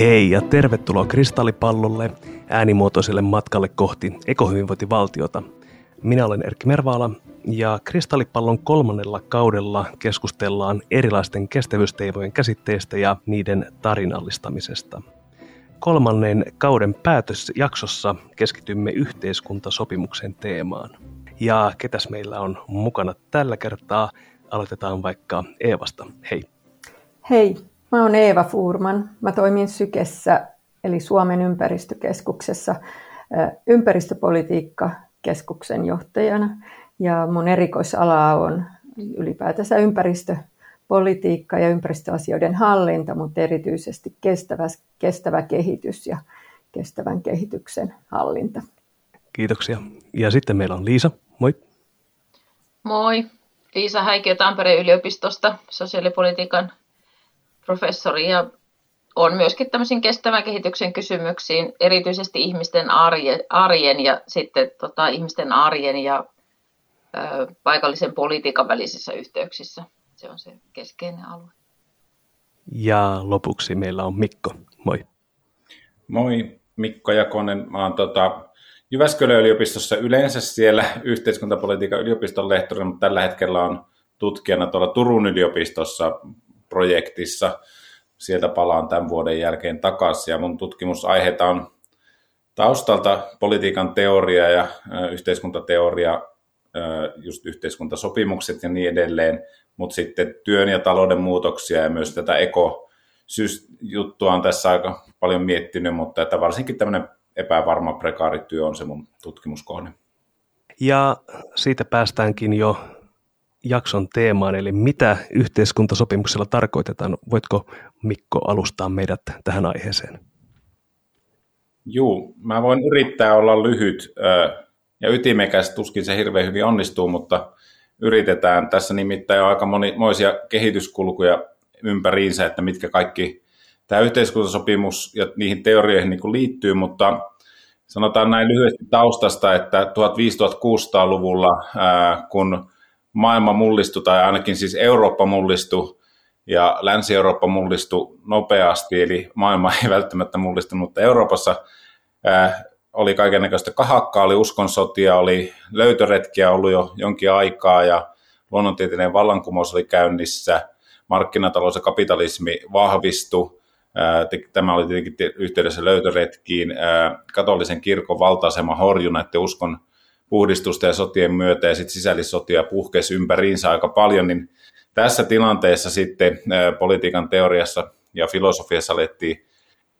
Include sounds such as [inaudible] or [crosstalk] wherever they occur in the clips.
Hei ja tervetuloa Kristallipallolle äänimuotoiselle matkalle kohti ekohyvinvointivaltiota. Minä olen Erkki Mervaala ja Kristallipallon kolmannella kaudella keskustellaan erilaisten kestävyysteemojen käsitteistä ja niiden tarinallistamisesta. Kolmannen kauden päätösjaksossa keskitymme yhteiskuntasopimuksen teemaan. Ja ketäs meillä on mukana tällä kertaa? Aloitetaan vaikka Eevasta. Hei. Hei, Mä oon Eeva Fuurman. Mä toimin Sykessä, eli Suomen ympäristökeskuksessa ympäristöpolitiikkakeskuksen johtajana. Ja mun erikoisala on ylipäätänsä ympäristöpolitiikka ja ympäristöasioiden hallinta, mutta erityisesti kestävä, kestävä kehitys ja kestävän kehityksen hallinta. Kiitoksia. Ja sitten meillä on Liisa. Moi. Moi. Liisa Häikiö Tampereen yliopistosta, sosiaalipolitiikan professori ja on myöskin tämmöisiin kestävän kehityksen kysymyksiin, erityisesti ihmisten arjen, arjen ja sitten tota, ihmisten arjen ja ö, paikallisen politiikan välisissä yhteyksissä. Se on se keskeinen alue. Ja lopuksi meillä on Mikko. Moi. Moi, Mikko Jakonen. Mä oon tota, Jyväskylän yliopistossa yleensä siellä yhteiskuntapolitiikan yliopiston lehtori, mutta tällä hetkellä on tutkijana tuolla Turun yliopistossa projektissa. Sieltä palaan tämän vuoden jälkeen takaisin ja mun tutkimusaiheita on taustalta politiikan teoria ja yhteiskuntateoria, just yhteiskuntasopimukset ja niin edelleen, mutta sitten työn ja talouden muutoksia ja myös tätä eko juttua on tässä aika paljon miettinyt, mutta että varsinkin tämmöinen epävarma prekaarityö on se mun tutkimuskohde. Ja siitä päästäänkin jo jakson teemaan, eli mitä yhteiskuntasopimuksella tarkoitetaan. Voitko Mikko alustaa meidät tähän aiheeseen? Juu, mä voin yrittää olla lyhyt ja ytimekäs, tuskin se hirveän hyvin onnistuu, mutta yritetään. Tässä nimittäin on aika monimoisia kehityskulkuja ympäriinsä, että mitkä kaikki tämä yhteiskuntasopimus ja niihin teorioihin niin liittyy, mutta sanotaan näin lyhyesti taustasta, että 1500-1600-luvulla, kun maailma mullistui, tai ainakin siis Eurooppa mullistui, ja Länsi-Eurooppa mullistui nopeasti, eli maailma [laughs] ei välttämättä mullistunut, mutta Euroopassa äh, oli kaikenlaista kahakkaa, oli uskonsotia, oli löytöretkiä ollut jo jonkin aikaa, ja luonnontieteellinen vallankumous oli käynnissä, markkinatalous ja kapitalismi vahvistui, Tämä oli tietenkin yhteydessä löytöretkiin. Katolisen kirkon valta-asema horjui näiden uskon puhdistusta ja sotien myötä ja sitten sisällissotia puhkesi ympäriinsä aika paljon, niin tässä tilanteessa sitten politiikan teoriassa ja filosofiassa alettiin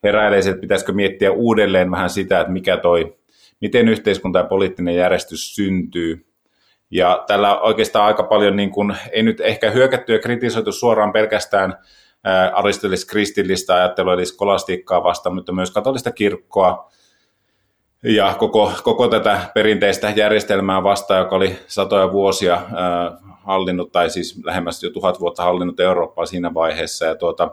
heräilee, että pitäisikö miettiä uudelleen vähän sitä, että mikä toi, miten yhteiskunta ja poliittinen järjestys syntyy. Ja tällä oikeastaan aika paljon, niin kuin, ei nyt ehkä hyökätty ja kritisoitu suoraan pelkästään aristotelis-kristillistä ajattelua, eli skolastiikkaa vastaan, mutta myös katolista kirkkoa, ja koko, koko tätä perinteistä järjestelmää vastaan, joka oli satoja vuosia äh, hallinnut, tai siis lähemmäs jo tuhat vuotta hallinnut Eurooppaa siinä vaiheessa. Ja tuota,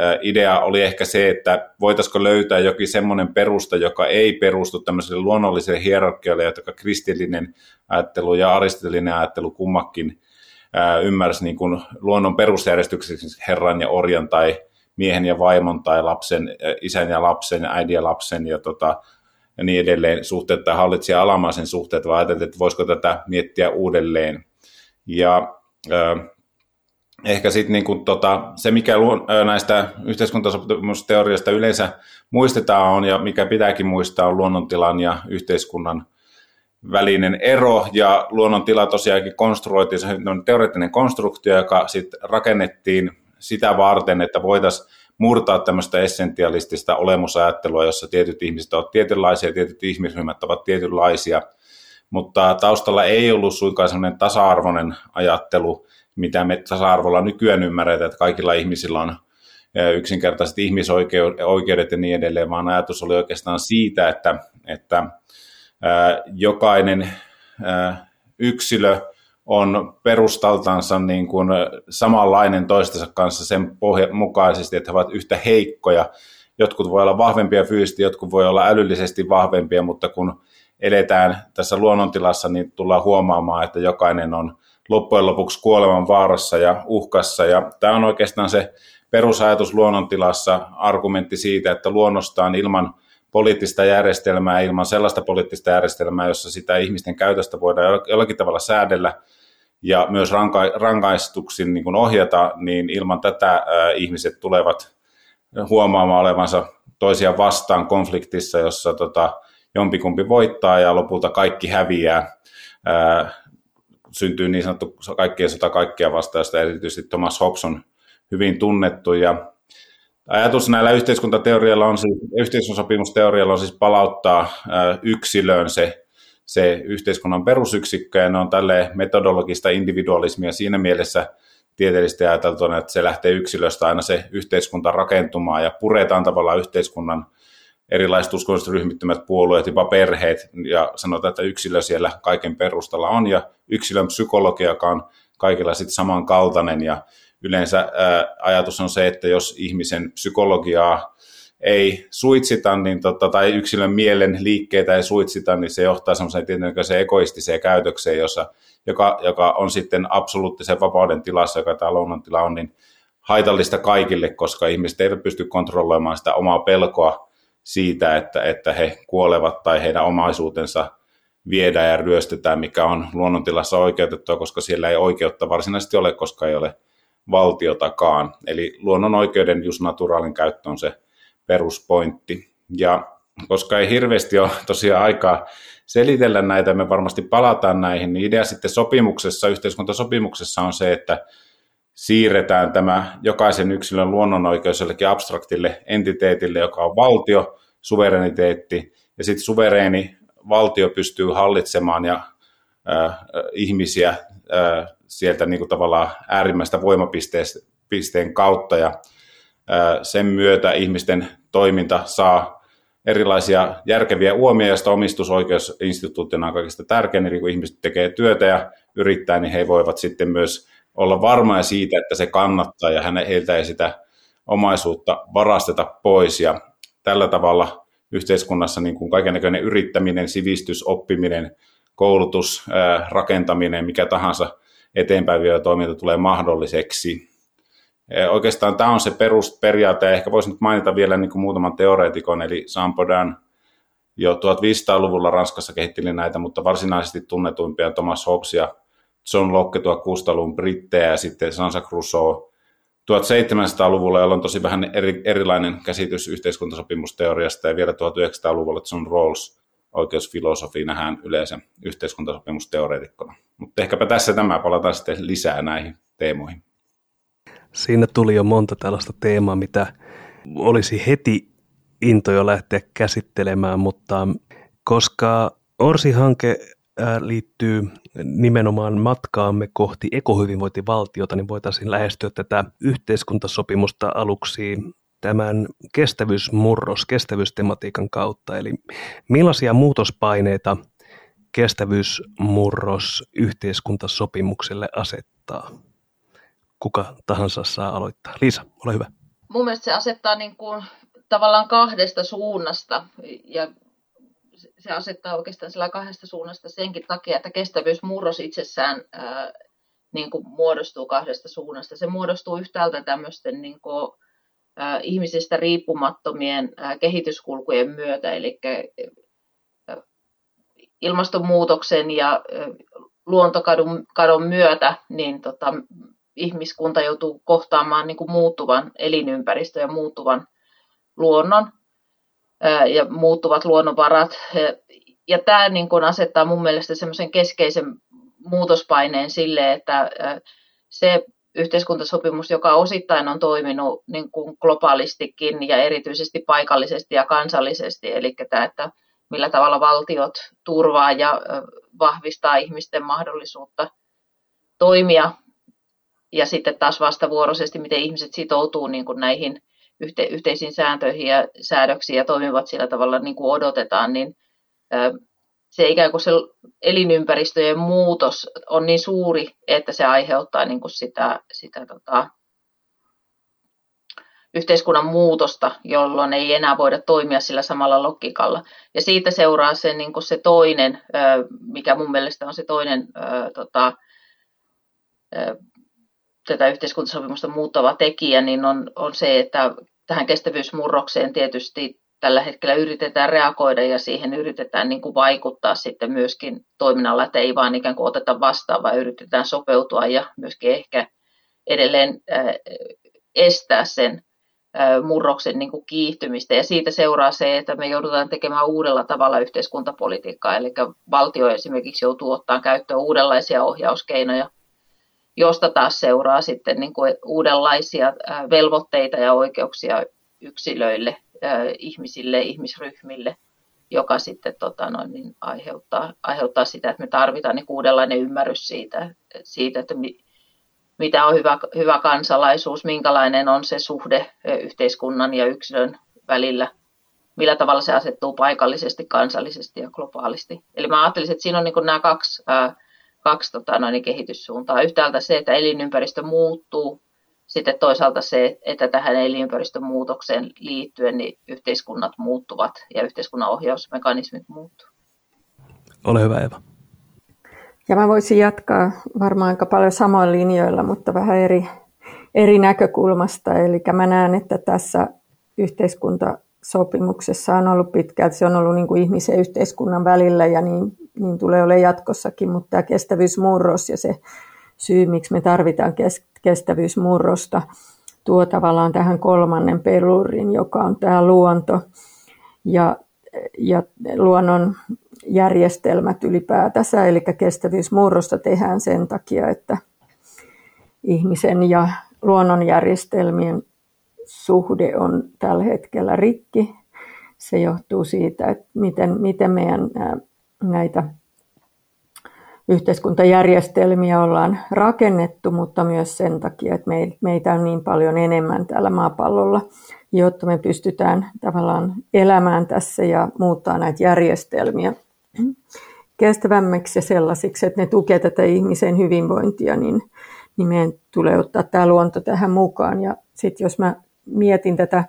äh, idea oli ehkä se, että voitaisiko löytää jokin semmoinen perusta, joka ei perustu tämmöiselle luonnolliselle hierarkialle, joka kristillinen ajattelu ja aristotelinen ajattelu kummakin äh, ymmärsi niin kuin luonnon perusjärjestykseksi herran ja orjan tai miehen ja vaimon tai lapsen, isän ja lapsen, äidin ja lapsen ja tota, ja niin edelleen suhteet tai hallitsija alamaisen suhteet, vaan ajateltiin, että voisiko tätä miettiä uudelleen. Ja äh, ehkä sitten niin tota, se, mikä luon, näistä yhteiskuntasopimusteoriasta yleensä muistetaan on, ja mikä pitääkin muistaa, on luonnontilan ja yhteiskunnan välinen ero, ja luonnontila tosiaankin konstruoitiin, se on teoreettinen konstruktio, joka sitten rakennettiin sitä varten, että voitaisiin murtaa tämmöistä essentialistista olemusajattelua, jossa tietyt ihmiset ovat tietynlaisia, tietyt ihmisryhmät ovat tietynlaisia, mutta taustalla ei ollut suinkaan sellainen tasa-arvoinen ajattelu, mitä me tasa-arvolla nykyään ymmärretään, että kaikilla ihmisillä on yksinkertaiset ihmisoikeudet ja niin edelleen, vaan ajatus oli oikeastaan siitä, että, että jokainen yksilö on perustaltansa niin kuin samanlainen toistensa kanssa sen pohjan mukaisesti, että he ovat yhtä heikkoja. Jotkut voi olla vahvempia fyysisesti, jotkut voi olla älyllisesti vahvempia, mutta kun eletään tässä luonnontilassa, niin tullaan huomaamaan, että jokainen on loppujen lopuksi kuoleman vaarassa ja uhkassa. Ja tämä on oikeastaan se perusajatus luonnontilassa, argumentti siitä, että luonnostaan ilman poliittista järjestelmää, ilman sellaista poliittista järjestelmää, jossa sitä ihmisten käytöstä voidaan jollakin tavalla säädellä ja myös ranka- rangaistuksin niin ohjata, niin ilman tätä ää, ihmiset tulevat huomaamaan olevansa toisia vastaan konfliktissa, jossa tota, jompikumpi voittaa ja lopulta kaikki häviää. Ää, syntyy niin sanottu kaikkien sota kaikkia vastaan, josta erityisesti Thomas Hobbes on hyvin tunnettu. Ja ajatus näillä yhteiskuntateorialla on siis, yhteiskuntasopimusteorialla on siis palauttaa yksilöön se, se yhteiskunnan perusyksikkö, ja ne on tälle metodologista individualismia siinä mielessä tieteellisesti ajateltuna, että se lähtee yksilöstä aina se yhteiskunta rakentumaan ja puretaan tavallaan yhteiskunnan erilaiset uskonnolliset ryhmittymät, puolueet, jopa perheet, ja sanotaan, että yksilö siellä kaiken perustalla on, ja yksilön psykologiakaan kaikilla sitten samankaltainen, ja yleensä ää, ajatus on se, että jos ihmisen psykologiaa ei suitsita, niin tota, tai yksilön mielen liikkeitä ei suitsita, niin se johtaa semmoiseen tietynlaiseen egoistiseen käytökseen, jossa, joka, joka on sitten absoluuttisen vapauden tilassa, joka tämä luonnontila on, niin haitallista kaikille, koska ihmiset eivät pysty kontrolloimaan sitä omaa pelkoa siitä, että, että he kuolevat tai heidän omaisuutensa viedään ja ryöstetään, mikä on luonnontilassa oikeutettua, koska siellä ei oikeutta varsinaisesti ole, koska ei ole valtiotakaan. Eli luonnon oikeuden just naturaalin käyttö on se peruspointti. Ja koska ei hirveästi ole tosiaan aikaa selitellä näitä, me varmasti palataan näihin, niin idea sitten sopimuksessa, yhteiskuntasopimuksessa on se, että siirretään tämä jokaisen yksilön luonnonoikeus jollekin abstraktille entiteetille, joka on valtio, suvereniteetti, ja sitten suvereeni valtio pystyy hallitsemaan ja äh, ihmisiä äh, sieltä niin kuin tavallaan äärimmäistä voimapisteen kautta, ja äh, sen myötä ihmisten toiminta saa erilaisia järkeviä uomia, joista omistusoikeusinstituuttina on kaikista tärkein, eli kun ihmiset tekee työtä ja yrittää, niin he voivat sitten myös olla varmoja siitä, että se kannattaa ja heiltä ei sitä omaisuutta varasteta pois. Ja tällä tavalla yhteiskunnassa niin kuin kaikennäköinen yrittäminen, sivistys, oppiminen, koulutus, rakentaminen, mikä tahansa eteenpäin vielä toiminta tulee mahdolliseksi. Oikeastaan tämä on se perusperiaate, ja ehkä voisin nyt mainita vielä niin kuin muutaman teoreetikon, eli Sampodan jo 1500-luvulla Ranskassa kehitteli näitä, mutta varsinaisesti tunnetuimpia Thomas Hobbes ja John Locke 1600-luvun brittejä ja sitten Sansa Crusoe 1700-luvulla, jolla on tosi vähän eri, erilainen käsitys yhteiskuntasopimusteoriasta ja vielä 1900-luvulla John Rawls oikeusfilosofi nähdään yleensä yhteiskuntasopimusteoreetikkona. Mutta ehkäpä tässä tämä, palataan sitten lisää näihin teemoihin. Siinä tuli jo monta tällaista teemaa, mitä olisi heti into jo lähteä käsittelemään, mutta koska Orsi-hanke liittyy nimenomaan matkaamme kohti ekohyvinvointivaltiota, niin voitaisiin lähestyä tätä yhteiskuntasopimusta aluksi tämän kestävyysmurros, kestävyystematiikan kautta. Eli millaisia muutospaineita kestävyysmurros yhteiskuntasopimukselle asettaa? Kuka tahansa saa aloittaa. Liisa, ole hyvä. Mun mielestä se asettaa niin kuin tavallaan kahdesta suunnasta ja se asettaa oikeastaan sillä kahdesta suunnasta senkin takia, että kestävyysmurros itsessään ää, niin kuin muodostuu kahdesta suunnasta. Se muodostuu yhtäältä tämmöisten niin kuin, ää, ihmisistä riippumattomien ää, kehityskulkujen myötä, eli ää, ilmastonmuutoksen ja ää, luontokadon kadon myötä, niin tota, ihmiskunta joutuu kohtaamaan niin kuin muuttuvan elinympäristön ja muuttuvan luonnon ja muuttuvat luonnonvarat. Ja tämä niin kuin asettaa mun mielestä semmoisen keskeisen muutospaineen sille, että se yhteiskuntasopimus, joka osittain on toiminut niin kuin globaalistikin ja erityisesti paikallisesti ja kansallisesti, eli tämä, että millä tavalla valtiot turvaa ja vahvistaa ihmisten mahdollisuutta toimia ja sitten taas vastavuoroisesti, miten ihmiset sitoutuu niin kuin näihin yhte, yhteisiin sääntöihin ja säädöksiin ja toimivat sillä tavalla niin kuin odotetaan, niin se ikään kuin se elinympäristöjen muutos on niin suuri, että se aiheuttaa niin kuin sitä, sitä tota, yhteiskunnan muutosta, jolloin ei enää voida toimia sillä samalla logiikalla. Ja siitä seuraa se, niin kuin se toinen, mikä mun mielestä on se toinen tota, tätä yhteiskuntasopimusta muuttava tekijä, niin on, on se, että tähän kestävyysmurrokseen tietysti tällä hetkellä yritetään reagoida ja siihen yritetään niin kuin vaikuttaa sitten myöskin toiminnalla, että ei vaan ikään kuin oteta vastaan, vaan yritetään sopeutua ja myöskin ehkä edelleen estää sen murroksen niin kuin kiihtymistä. Ja siitä seuraa se, että me joudutaan tekemään uudella tavalla yhteiskuntapolitiikkaa. Eli valtio esimerkiksi joutuu ottamaan käyttöön uudenlaisia ohjauskeinoja, josta taas seuraa sitten niin kuin uudenlaisia velvoitteita ja oikeuksia yksilöille, ihmisille, ihmisryhmille, joka sitten tota noin, niin aiheuttaa, aiheuttaa sitä, että me tarvitaan niin uudenlainen ymmärrys siitä, siitä että mi, mitä on hyvä, hyvä kansalaisuus, minkälainen on se suhde yhteiskunnan ja yksilön välillä, millä tavalla se asettuu paikallisesti, kansallisesti ja globaalisti. Eli mä ajattelisin, että siinä on niin nämä kaksi, ää, kaksi tota, noin, kehityssuuntaa. Yhtäältä se, että elinympäristö muuttuu, sitten toisaalta se, että tähän elinympäristön muutokseen liittyen niin yhteiskunnat muuttuvat ja yhteiskunnan ohjausmekanismit muuttuvat. Ole hyvä Eva. Ja mä voisin jatkaa varmaan aika paljon samoin linjoilla, mutta vähän eri, eri näkökulmasta. Eli mä näen, että tässä yhteiskuntasopimuksessa on ollut pitkälti, se on ollut niin kuin ihmisen ja yhteiskunnan välillä ja niin, niin tulee olemaan jatkossakin, mutta tämä kestävyysmurros ja se syy, miksi me tarvitaan kestävyysmurrosta, tuo tavallaan tähän kolmannen pelurin, joka on tämä luonto ja, ja luonnon järjestelmät ylipäätänsä, eli kestävyysmurrosta tehdään sen takia, että ihmisen ja luonnonjärjestelmien suhde on tällä hetkellä rikki. Se johtuu siitä, että miten, miten meidän näitä yhteiskuntajärjestelmiä ollaan rakennettu, mutta myös sen takia, että meitä on niin paljon enemmän täällä maapallolla, jotta me pystytään tavallaan elämään tässä ja muuttaa näitä järjestelmiä kestävämmiksi ja sellaisiksi, että ne tukevat tätä ihmisen hyvinvointia, niin, niin meidän tulee ottaa tämä luonto tähän mukaan. Ja sitten jos mä mietin tätä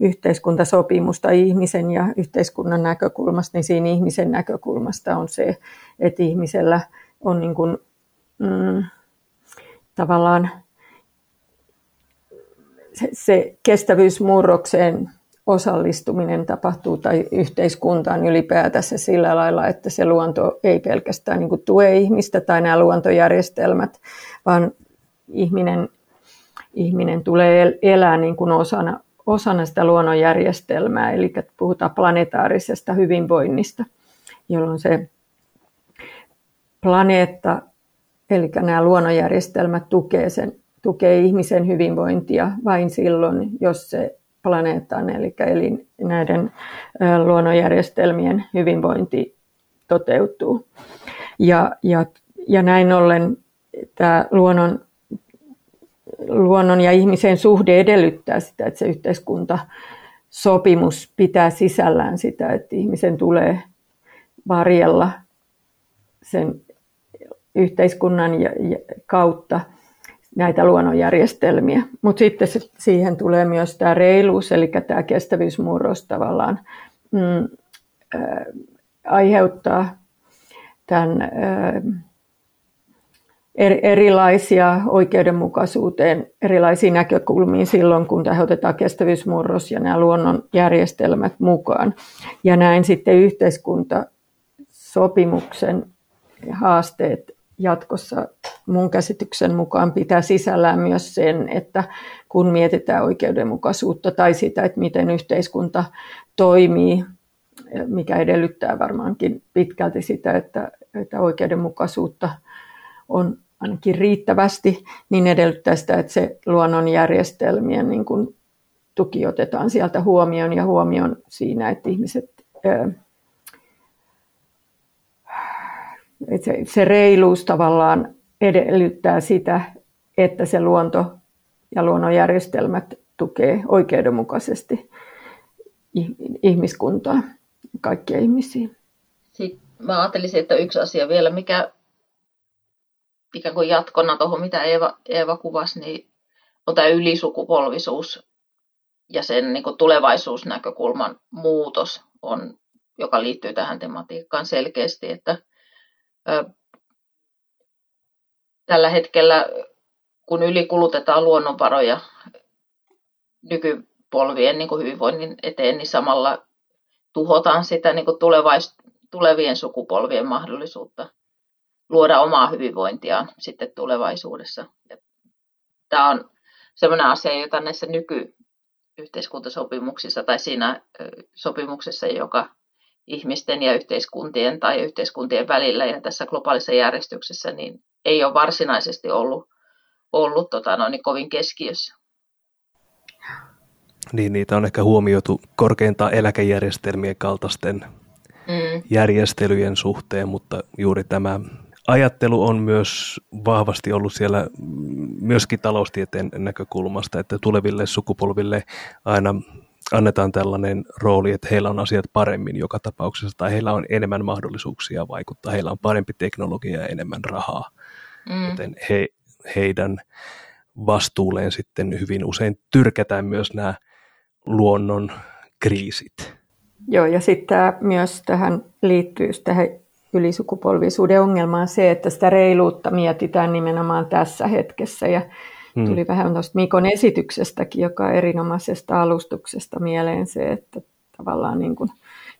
yhteiskuntasopimusta ihmisen ja yhteiskunnan näkökulmasta, niin siinä ihmisen näkökulmasta on se, että ihmisellä on niin kuin, mm, tavallaan se, se kestävyysmurrokseen osallistuminen tapahtuu tai yhteiskuntaan ylipäätänsä sillä lailla, että se luonto ei pelkästään niin tue ihmistä tai nämä luontojärjestelmät, vaan ihminen, ihminen tulee elää niin kuin osana, osana sitä luonnonjärjestelmää, eli puhutaan planetaarisesta hyvinvoinnista, jolloin se planeetta, eli nämä luonnonjärjestelmät tukee, sen, tukee ihmisen hyvinvointia vain silloin, jos se planeetan, eli, eli näiden luonnonjärjestelmien hyvinvointi toteutuu. Ja, ja, ja näin ollen tämä luonnon, luonnon ja ihmisen suhde edellyttää sitä, että se yhteiskunta sopimus pitää sisällään sitä, että ihmisen tulee varjella sen yhteiskunnan kautta – näitä luonnonjärjestelmiä. Mutta sitten siihen tulee myös tämä reiluus, eli tämä kestävyysmurros tavallaan mm, äh, aiheuttaa tämän äh, erilaisia oikeudenmukaisuuteen, erilaisiin näkökulmiin silloin, kun tähän otetaan kestävyysmurros ja nämä luonnonjärjestelmät mukaan. Ja näin sitten yhteiskuntasopimuksen haasteet jatkossa mun käsityksen mukaan pitää sisällään myös sen, että kun mietitään oikeudenmukaisuutta tai sitä, että miten yhteiskunta toimii, mikä edellyttää varmaankin pitkälti sitä, että, että oikeudenmukaisuutta on ainakin riittävästi, niin edellyttää sitä, että se luonnonjärjestelmien niin kuin tuki otetaan sieltä huomioon ja huomioon siinä, että ihmiset että se, se reiluus tavallaan edellyttää sitä, että se luonto ja luonnonjärjestelmät tukee oikeudenmukaisesti ihmiskuntaa, kaikkia ihmisiä. Sitten mä ajattelisin, että yksi asia vielä, mikä ikään kuin jatkona tuohon, mitä Eeva, Eeva kuvasi, niin on tämä ylisukupolvisuus ja sen niin kuin tulevaisuusnäkökulman muutos, on, joka liittyy tähän tematiikkaan selkeästi, että tällä hetkellä, kun ylikulutetaan luonnonvaroja nykypolvien niin kuin hyvinvoinnin eteen, niin samalla tuhotaan sitä niin kuin tulevais, tulevien sukupolvien mahdollisuutta luoda omaa hyvinvointiaan sitten tulevaisuudessa. Tämä on sellainen asia, jota näissä nykyyhteiskuntasopimuksissa tai siinä sopimuksessa, joka ihmisten ja yhteiskuntien tai yhteiskuntien välillä ja tässä globaalissa järjestyksessä, niin ei ole varsinaisesti ollut, ollut tota, noin, niin kovin keskiössä. Niin, niitä on ehkä huomioitu korkeintaan eläkejärjestelmien kaltaisten mm. järjestelyjen suhteen, mutta juuri tämä ajattelu on myös vahvasti ollut siellä myöskin taloustieteen näkökulmasta, että tuleville sukupolville aina annetaan tällainen rooli, että heillä on asiat paremmin joka tapauksessa, tai heillä on enemmän mahdollisuuksia vaikuttaa, heillä on parempi teknologia ja enemmän rahaa, mm. joten he, heidän vastuulleen sitten hyvin usein tyrkätään myös nämä luonnon kriisit. Joo, ja sitten myös tähän liittyy tähän ylisukupolvisuuden ongelmaan se, että sitä reiluutta mietitään nimenomaan tässä hetkessä. Ja hmm. tuli vähän tuosta Mikon esityksestäkin, joka on erinomaisesta alustuksesta mieleen se, että tavallaan niin kuin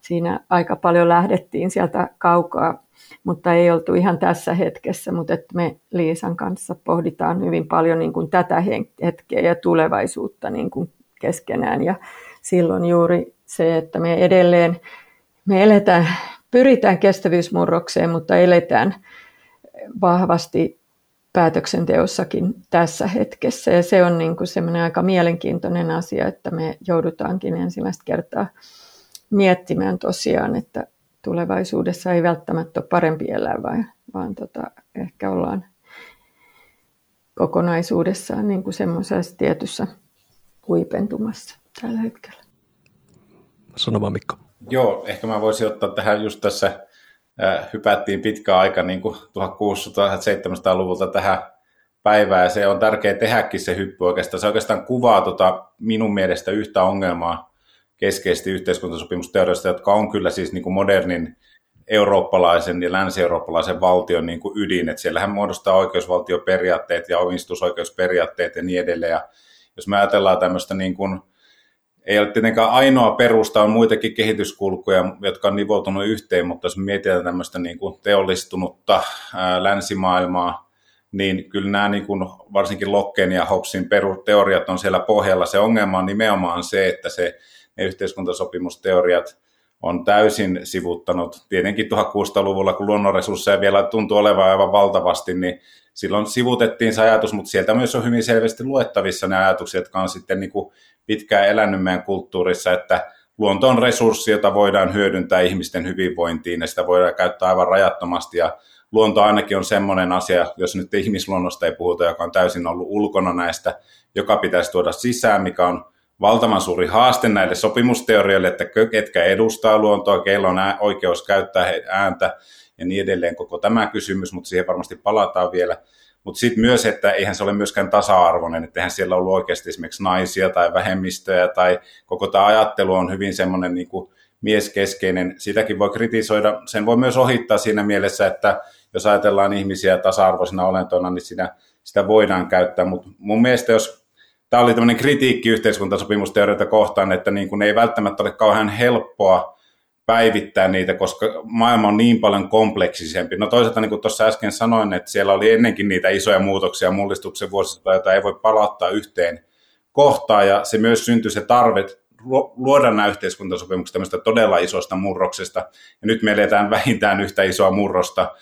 siinä aika paljon lähdettiin sieltä kaukaa, mutta ei oltu ihan tässä hetkessä, mutta että me Liisan kanssa pohditaan hyvin paljon niin kuin tätä hetkeä ja tulevaisuutta niin kuin keskenään. Ja silloin juuri se, että me edelleen me eletään, pyritään kestävyysmurrokseen, mutta eletään vahvasti päätöksenteossakin tässä hetkessä. Ja se on niin kuin semmoinen aika mielenkiintoinen asia, että me joudutaankin ensimmäistä kertaa miettimään tosiaan, että tulevaisuudessa ei välttämättä ole parempi elää, vaan, vaan tota, ehkä ollaan kokonaisuudessaan niin kuin semmoisessa tietyssä huipentumassa tällä hetkellä. Sano vaan Mikko. Joo, ehkä mä voisin ottaa tähän just tässä, äh, hypättiin pitkä aika niin kuin 1600-1700-luvulta tähän päivään, ja se on tärkeää tehdäkin se hyppy oikeastaan. Se oikeastaan kuvaa tota, minun mielestä yhtä ongelmaa keskeisesti yhteiskuntasopimusteoriasta, jotka on kyllä siis niin kuin modernin eurooppalaisen ja länsi-eurooppalaisen valtion niin kuin ydin. että siellähän muodostaa oikeusvaltioperiaatteet ja omistusoikeusperiaatteet ja niin edelleen. Ja jos me ajatellaan tämmöistä niin kuin, ei ole tietenkään ainoa perusta, on muitakin kehityskulkuja, jotka on nivoutunut yhteen, mutta jos mietitään tämmöistä niin kuin teollistunutta ää, länsimaailmaa, niin kyllä nämä niin kuin varsinkin Locken ja Hobbesin teoriat on siellä pohjalla. Se ongelma on nimenomaan se, että se, ne yhteiskuntasopimusteoriat on täysin sivuttanut. Tietenkin 1600-luvulla, kun luonnonresursseja vielä tuntuu olevan aivan valtavasti, niin silloin sivutettiin se ajatus, mutta sieltä myös on hyvin selvästi luettavissa ne ajatukset, jotka on sitten niin kuin pitkään elänyt meidän kulttuurissa, että luonto on resurssi, jota voidaan hyödyntää ihmisten hyvinvointiin ja sitä voidaan käyttää aivan rajattomasti ja luonto ainakin on semmoinen asia, jos nyt ihmisluonnosta ei puhuta, joka on täysin ollut ulkona näistä, joka pitäisi tuoda sisään, mikä on valtavan suuri haaste näille sopimusteorioille, että ketkä edustaa luontoa, keillä on oikeus käyttää ääntä ja niin edelleen koko tämä kysymys, mutta siihen varmasti palataan vielä. Mutta sitten myös, että eihän se ole myöskään tasa-arvoinen, että eihän siellä ollut oikeasti esimerkiksi naisia tai vähemmistöjä tai koko tämä ajattelu on hyvin semmoinen niin mieskeskeinen. Sitäkin voi kritisoida, sen voi myös ohittaa siinä mielessä, että jos ajatellaan ihmisiä tasa-arvoisina olentoina, niin sitä, sitä voidaan käyttää. Mutta mun mielestä jos tämä oli tämmöinen kritiikki yhteiskuntasopimusteorioita kohtaan, että niin kuin ei välttämättä ole kauhean helppoa päivittää niitä, koska maailma on niin paljon kompleksisempi. No toisaalta, niin kuin tuossa äsken sanoin, että siellä oli ennenkin niitä isoja muutoksia mullistuksen vuosista, joita ei voi palauttaa yhteen kohtaan, ja se myös syntyi se tarve luoda nämä yhteiskuntasopimukset tämmöistä todella isosta murroksesta, ja nyt me eletään [laughs] vähintään yhtä isoa murrosta,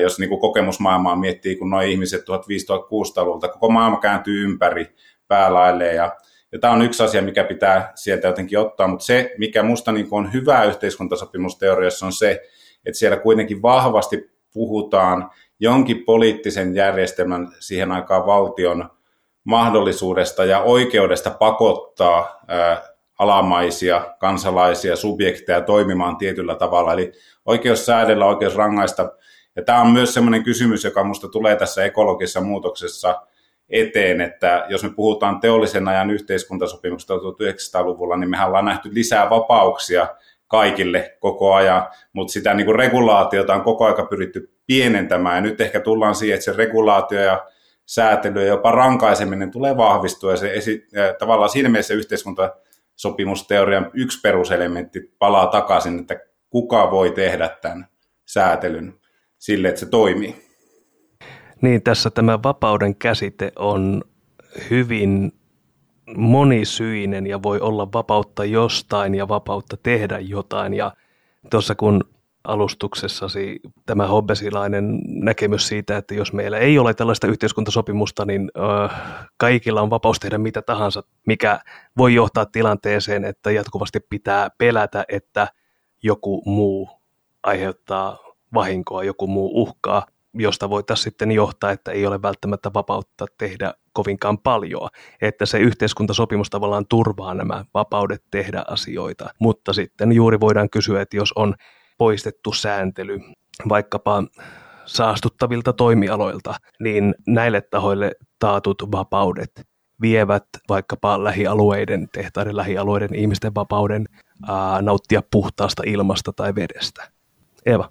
jos niin kuin kokemusmaailmaa miettii, kun nuo ihmiset 1500-1600-luvulta, koko maailma kääntyy ympäri päälailleen, ja ja tämä on yksi asia, mikä pitää sieltä jotenkin ottaa, mutta se, mikä minusta niin on hyvää yhteiskuntasopimusteoriassa, on se, että siellä kuitenkin vahvasti puhutaan jonkin poliittisen järjestelmän siihen aikaan valtion mahdollisuudesta ja oikeudesta pakottaa ää, alamaisia kansalaisia, subjekteja toimimaan tietyllä tavalla. Eli oikeus säädellä, oikeus rangaista. Ja tämä on myös sellainen kysymys, joka minusta tulee tässä ekologisessa muutoksessa eteen, että jos me puhutaan teollisen ajan yhteiskuntasopimuksesta 1900-luvulla, niin mehän ollaan nähty lisää vapauksia kaikille koko ajan, mutta sitä niin kuin regulaatiota on koko ajan pyritty pienentämään. Ja nyt ehkä tullaan siihen, että se regulaatio ja säätely ja jopa rankaiseminen tulee vahvistua. Ja se esi- ja tavallaan siinä mielessä yhteiskuntasopimusteorian yksi peruselementti palaa takaisin, että kuka voi tehdä tämän säätelyn sille, että se toimii. Niin, tässä tämä vapauden käsite on hyvin monisyinen ja voi olla vapautta jostain ja vapautta tehdä jotain. Ja tuossa kun alustuksessasi tämä hobbesilainen näkemys siitä, että jos meillä ei ole tällaista yhteiskuntasopimusta, niin ö, kaikilla on vapaus tehdä mitä tahansa, mikä voi johtaa tilanteeseen, että jatkuvasti pitää pelätä, että joku muu aiheuttaa vahinkoa, joku muu uhkaa, josta voitaisiin sitten johtaa, että ei ole välttämättä vapautta tehdä kovinkaan paljon, että se yhteiskuntasopimus tavallaan turvaa nämä vapaudet tehdä asioita, mutta sitten juuri voidaan kysyä, että jos on poistettu sääntely vaikkapa saastuttavilta toimialoilta, niin näille tahoille taatut vapaudet vievät vaikkapa lähialueiden, tehtaiden lähialueiden ihmisten vapauden ää, nauttia puhtaasta ilmasta tai vedestä. Eva,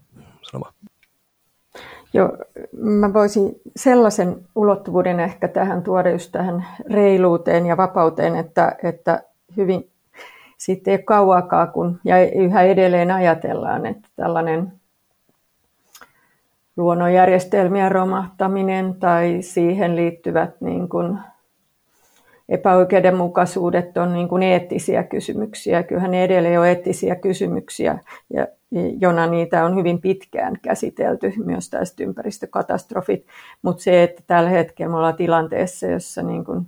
Joo, mä voisin sellaisen ulottuvuuden ehkä tähän tuoda just tähän reiluuteen ja vapauteen, että, että hyvin sitten ei ole kauakaan, kun ja yhä edelleen ajatellaan, että tällainen luonnonjärjestelmien romahtaminen tai siihen liittyvät niin kuin epäoikeudenmukaisuudet on niin kuin eettisiä kysymyksiä. Kyllähän ne edelleen on eettisiä kysymyksiä, ja jona niitä on hyvin pitkään käsitelty, myös tästä ympäristökatastrofit. Mutta se, että tällä hetkellä me ollaan tilanteessa, jossa niin kuin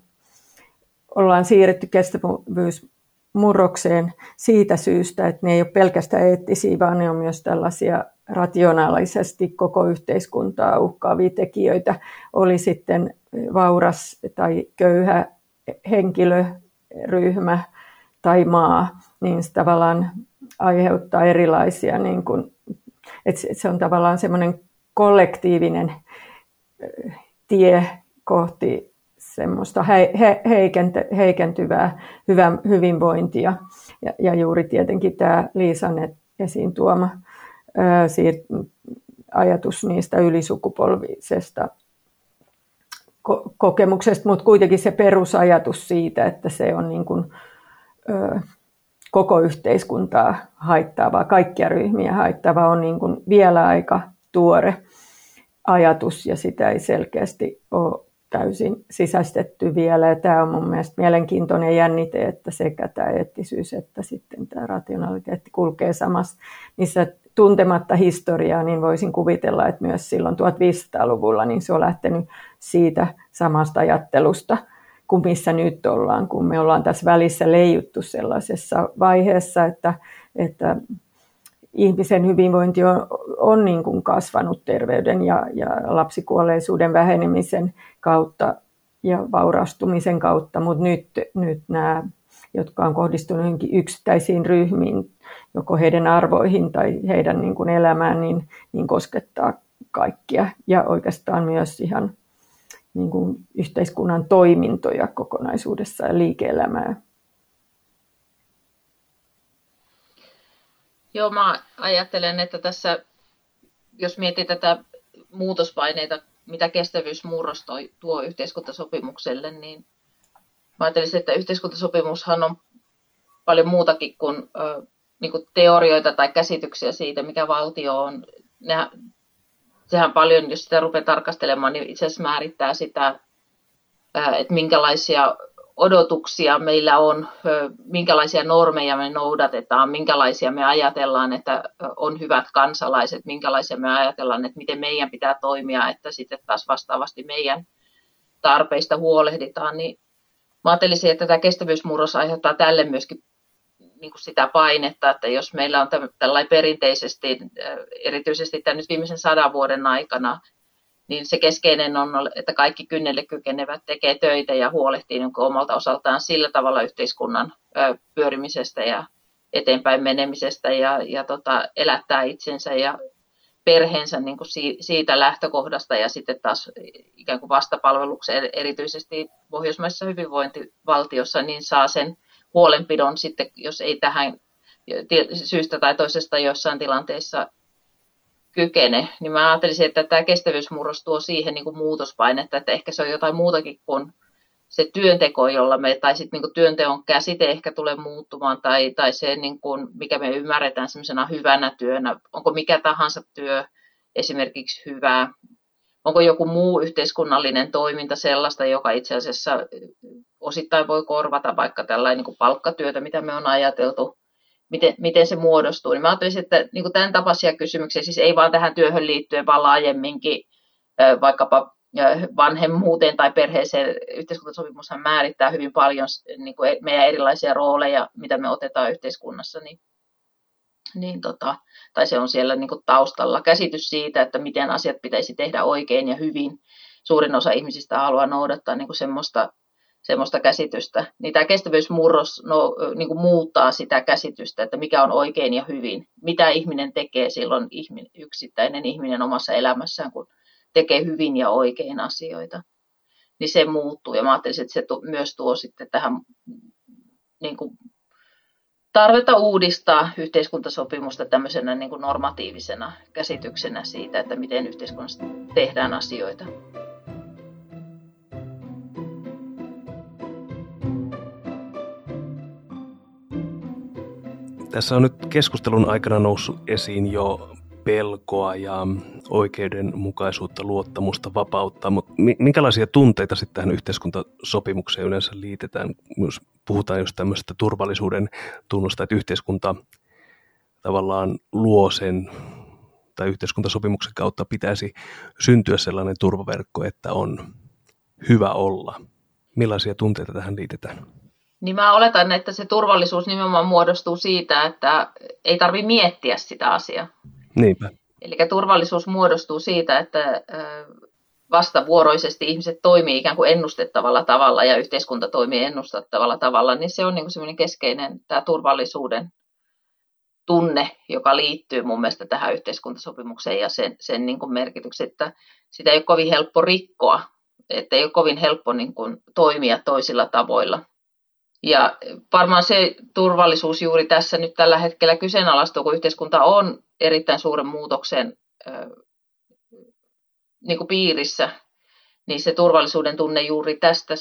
ollaan siirretty kestävyysmurrokseen siitä syystä, että ne ei ole pelkästään eettisiä, vaan ne on myös tällaisia rationaalisesti koko yhteiskuntaa uhkaavia tekijöitä, oli sitten vauras tai köyhä henkilöryhmä tai maa, niin tavallaan aiheuttaa erilaisia, niin kuin, että se on tavallaan semmoinen kollektiivinen tie kohti semmoista he, he, heikentyvää hyvä, hyvinvointia. Ja, ja juuri tietenkin tämä Liisan esiin tuoma ää, siir, ajatus niistä ylisukupolvisesta kokemuksesta, mutta kuitenkin se perusajatus siitä, että se on niin kuin, koko yhteiskuntaa haittaavaa, kaikkia ryhmiä haittaavaa, on niin kuin vielä aika tuore ajatus ja sitä ei selkeästi ole täysin sisäistetty vielä. Ja tämä on mun mielestä mielenkiintoinen jännite, että sekä tämä eettisyys että sitten tämä rationaliteetti kulkee samassa. Missä tuntematta historiaa, niin voisin kuvitella, että myös silloin 1500-luvulla niin se on lähtenyt siitä samasta ajattelusta kuin missä nyt ollaan, kun me ollaan tässä välissä leijuttu sellaisessa vaiheessa, että, että ihmisen hyvinvointi on, on niin kuin kasvanut terveyden ja, ja lapsikuolleisuuden vähenemisen kautta ja vaurastumisen kautta, mutta nyt, nyt nämä, jotka on kohdistunut yksittäisiin ryhmiin, joko heidän arvoihin tai heidän niin kuin elämään, niin, niin koskettaa kaikkia. Ja oikeastaan myös ihan niin kuin yhteiskunnan toimintoja kokonaisuudessa ja liike-elämää. Joo, mä ajattelen, että tässä, jos miettii tätä muutospaineita, mitä kestävyysmurros toi, tuo yhteiskuntasopimukselle, niin mä ajattelisin, että yhteiskuntasopimushan on paljon muutakin kuin, ö, niin kuin teorioita tai käsityksiä siitä, mikä valtio on. Ne, sehän paljon, jos sitä rupeaa tarkastelemaan, niin itse asiassa määrittää sitä, että minkälaisia odotuksia meillä on, minkälaisia normeja me noudatetaan, minkälaisia me ajatellaan, että on hyvät kansalaiset, minkälaisia me ajatellaan, että miten meidän pitää toimia, että sitten taas vastaavasti meidän tarpeista huolehditaan, niin mä ajattelisin, että tämä kestävyysmurros aiheuttaa tälle myöskin niin kuin sitä painetta, että jos meillä on tällainen perinteisesti, erityisesti tämän nyt viimeisen sadan vuoden aikana, niin se keskeinen on, että kaikki kynnelle kykenevät tekee töitä ja huolehtii niin omalta osaltaan sillä tavalla yhteiskunnan pyörimisestä ja eteenpäin menemisestä ja, ja tota, elättää itsensä ja perheensä niin kuin siitä lähtökohdasta ja sitten taas ikään kuin vastapalvelukseen erityisesti pohjoismaisessa hyvinvointivaltiossa niin saa sen huolenpidon sitten, jos ei tähän syystä tai toisesta jossain tilanteessa kykene, niin mä ajattelisin, että tämä kestävyysmurros tuo siihen niin kuin muutospainetta, että ehkä se on jotain muutakin kuin se työnteko, jolla me, tai sitten niin työnteon käsite ehkä tulee muuttumaan, tai, tai se, niin kuin, mikä me ymmärretään semmoisena hyvänä työnä, onko mikä tahansa työ esimerkiksi hyvää, onko joku muu yhteiskunnallinen toiminta sellaista, joka itse asiassa osittain voi korvata vaikka tällainen niin palkkatyötä, mitä me on ajateltu, miten, miten se muodostuu. Niin mä ajattelisin, että niin kuin tämän tapaisia kysymyksiä, siis ei vaan tähän työhön liittyen, vaan laajemminkin vaikkapa vanhemmuuteen tai perheeseen yhteiskuntasopimushan määrittää hyvin paljon niin kuin meidän erilaisia rooleja, mitä me otetaan yhteiskunnassa, niin, niin tota, tai se on siellä niin kuin taustalla käsitys siitä, että miten asiat pitäisi tehdä oikein ja hyvin. Suurin osa ihmisistä haluaa noudattaa niin kuin semmoista, semmoista käsitystä. Niin tämä kestävyysmurros no, niin kuin muuttaa sitä käsitystä, että mikä on oikein ja hyvin. Mitä ihminen tekee silloin ihminen, yksittäinen ihminen omassa elämässään, kun tekee hyvin ja oikein asioita, niin se muuttuu. Ja mä ajattelisin, että se myös tuo sitten tähän niin kuin tarvetta uudistaa yhteiskuntasopimusta tämmöisenä niin kuin normatiivisena käsityksenä siitä, että miten yhteiskunnassa tehdään asioita. Tässä on nyt keskustelun aikana noussut esiin jo pelkoa ja oikeudenmukaisuutta, luottamusta, vapautta, mutta minkälaisia tunteita sitten tähän yhteiskuntasopimukseen yleensä liitetään, jos puhutaan just tämmöisestä turvallisuuden tunnusta, että yhteiskunta tavallaan luo sen, tai yhteiskuntasopimuksen kautta pitäisi syntyä sellainen turvaverkko, että on hyvä olla. Millaisia tunteita tähän liitetään? Niin mä oletan, että se turvallisuus nimenomaan muodostuu siitä, että ei tarvi miettiä sitä asiaa. Niinpä. Eli turvallisuus muodostuu siitä, että vastavuoroisesti ihmiset toimii ikään kuin ennustettavalla tavalla ja yhteiskunta toimii ennustettavalla tavalla, niin se on niin semmoinen keskeinen tämä turvallisuuden tunne, joka liittyy mun mielestä tähän yhteiskuntasopimukseen ja sen, sen niin kuin merkityksen, että sitä ei ole kovin helppo rikkoa, että ei ole kovin helppo niin kuin toimia toisilla tavoilla. Ja varmaan se turvallisuus juuri tässä nyt tällä hetkellä kyseenalaistuu, kun yhteiskunta on erittäin suuren muutoksen niin kuin piirissä, niin se turvallisuuden tunne juuri tästä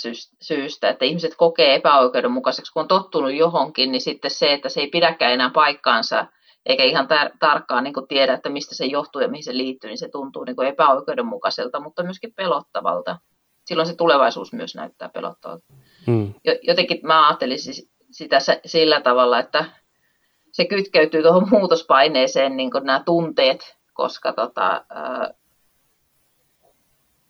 syystä, että ihmiset kokee epäoikeudenmukaiseksi, kun on tottunut johonkin, niin sitten se, että se ei pidäkään enää paikkaansa, eikä ihan tar- tarkkaan niin tiedä, että mistä se johtuu ja mihin se liittyy, niin se tuntuu niin epäoikeudenmukaiselta, mutta myöskin pelottavalta. Silloin se tulevaisuus myös näyttää pelottavalta. Hmm. Jotenkin mä ajattelisin sitä sillä tavalla, että se kytkeytyy tuohon muutospaineeseen niin nämä tunteet, koska tota, ää,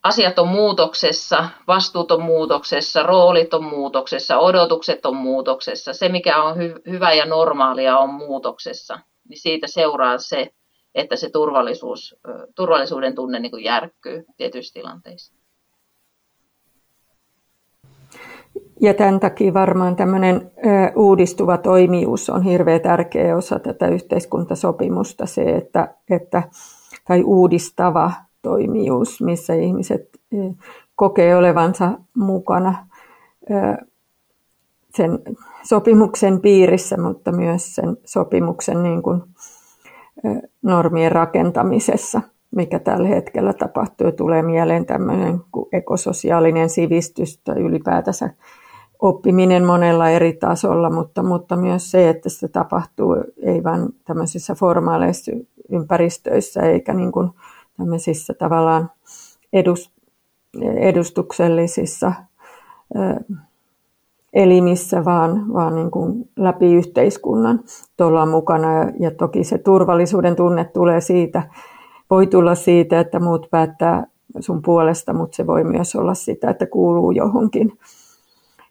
asiat on muutoksessa, vastuut on muutoksessa, roolit on muutoksessa, odotukset on muutoksessa. Se, mikä on hy- hyvä ja normaalia, on muutoksessa. Niin siitä seuraa se, että se turvallisuus, turvallisuuden tunne niin kuin järkkyy tietyissä tilanteissa. Ja tämän takia varmaan tämmöinen uudistuva toimijuus on hirveän tärkeä osa tätä yhteiskuntasopimusta, se, että, että tai uudistava toimijuus, missä ihmiset kokee olevansa mukana sen sopimuksen piirissä, mutta myös sen sopimuksen niin kuin normien rakentamisessa, mikä tällä hetkellä tapahtuu. Tulee mieleen tämmöinen ekososiaalinen sivistys tai ylipäätänsä oppiminen monella eri tasolla, mutta, mutta myös se, että se tapahtuu ei vain tämmöisissä formaaleissa ympäristöissä eikä niin kuin tämmöisissä tavallaan edust, edustuksellisissa elimissä, vaan, vaan niin kuin läpi yhteiskunnan ollaan mukana. Ja, ja toki se turvallisuuden tunne tulee siitä, voi tulla siitä, että muut päättää sun puolesta, mutta se voi myös olla sitä, että kuuluu johonkin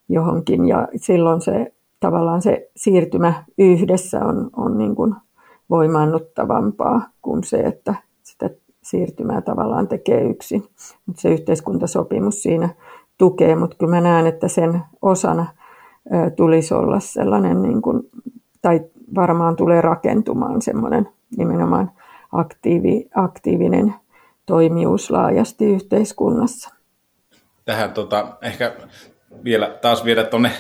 johonkin ja silloin se tavallaan se siirtymä yhdessä on, on niin kuin voimaannuttavampaa kuin se, että sitä siirtymää tavallaan tekee yksin. Mutta se yhteiskuntasopimus siinä tukee, mutta kyllä mä näen, että sen osana tulisi olla sellainen, niin kuin, tai varmaan tulee rakentumaan semmoinen nimenomaan aktiivi, aktiivinen toimijuus laajasti yhteiskunnassa. Tähän tota, ehkä vielä taas viedä tuonne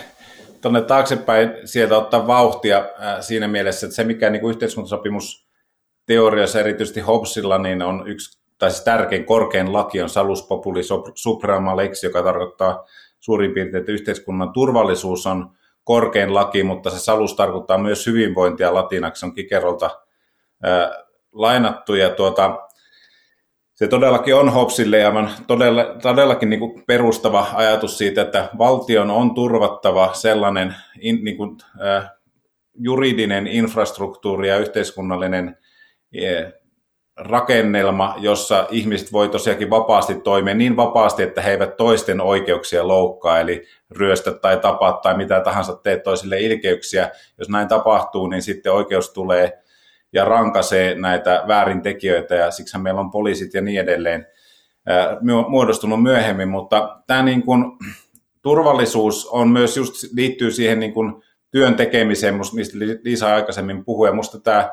tonne taaksepäin sieltä ottaa vauhtia ää, siinä mielessä, että se mikä niin yhteiskuntasopimus teoriassa, erityisesti Hobbesilla, niin on yksi, tai siis tärkein korkein laki on salus populi suprema lex, joka tarkoittaa suurin piirtein, että yhteiskunnan turvallisuus on korkein laki, mutta se salus tarkoittaa myös hyvinvointia. Latinaksi, on Kikerolta ää, lainattu, ja tuota, se todellakin on Hobbesille aivan todella, todellakin niin kuin perustava ajatus siitä, että valtion on turvattava sellainen in, niin kuin, äh, juridinen infrastruktuuri ja yhteiskunnallinen äh, rakennelma, jossa ihmiset voi tosiaankin vapaasti toimia niin vapaasti, että he eivät toisten oikeuksia loukkaa, eli ryöstä tai tapaa tai mitä tahansa teet toisille ilkeyksiä. Jos näin tapahtuu, niin sitten oikeus tulee ja rankasee näitä väärintekijöitä ja siksi meillä on poliisit ja niin edelleen muodostunut myöhemmin, mutta tämä niin kuin, [clears throat] turvallisuus on myös just liittyy siihen niin kuin työn tekemiseen, mistä Liisa aikaisemmin puhui, ja minusta tämä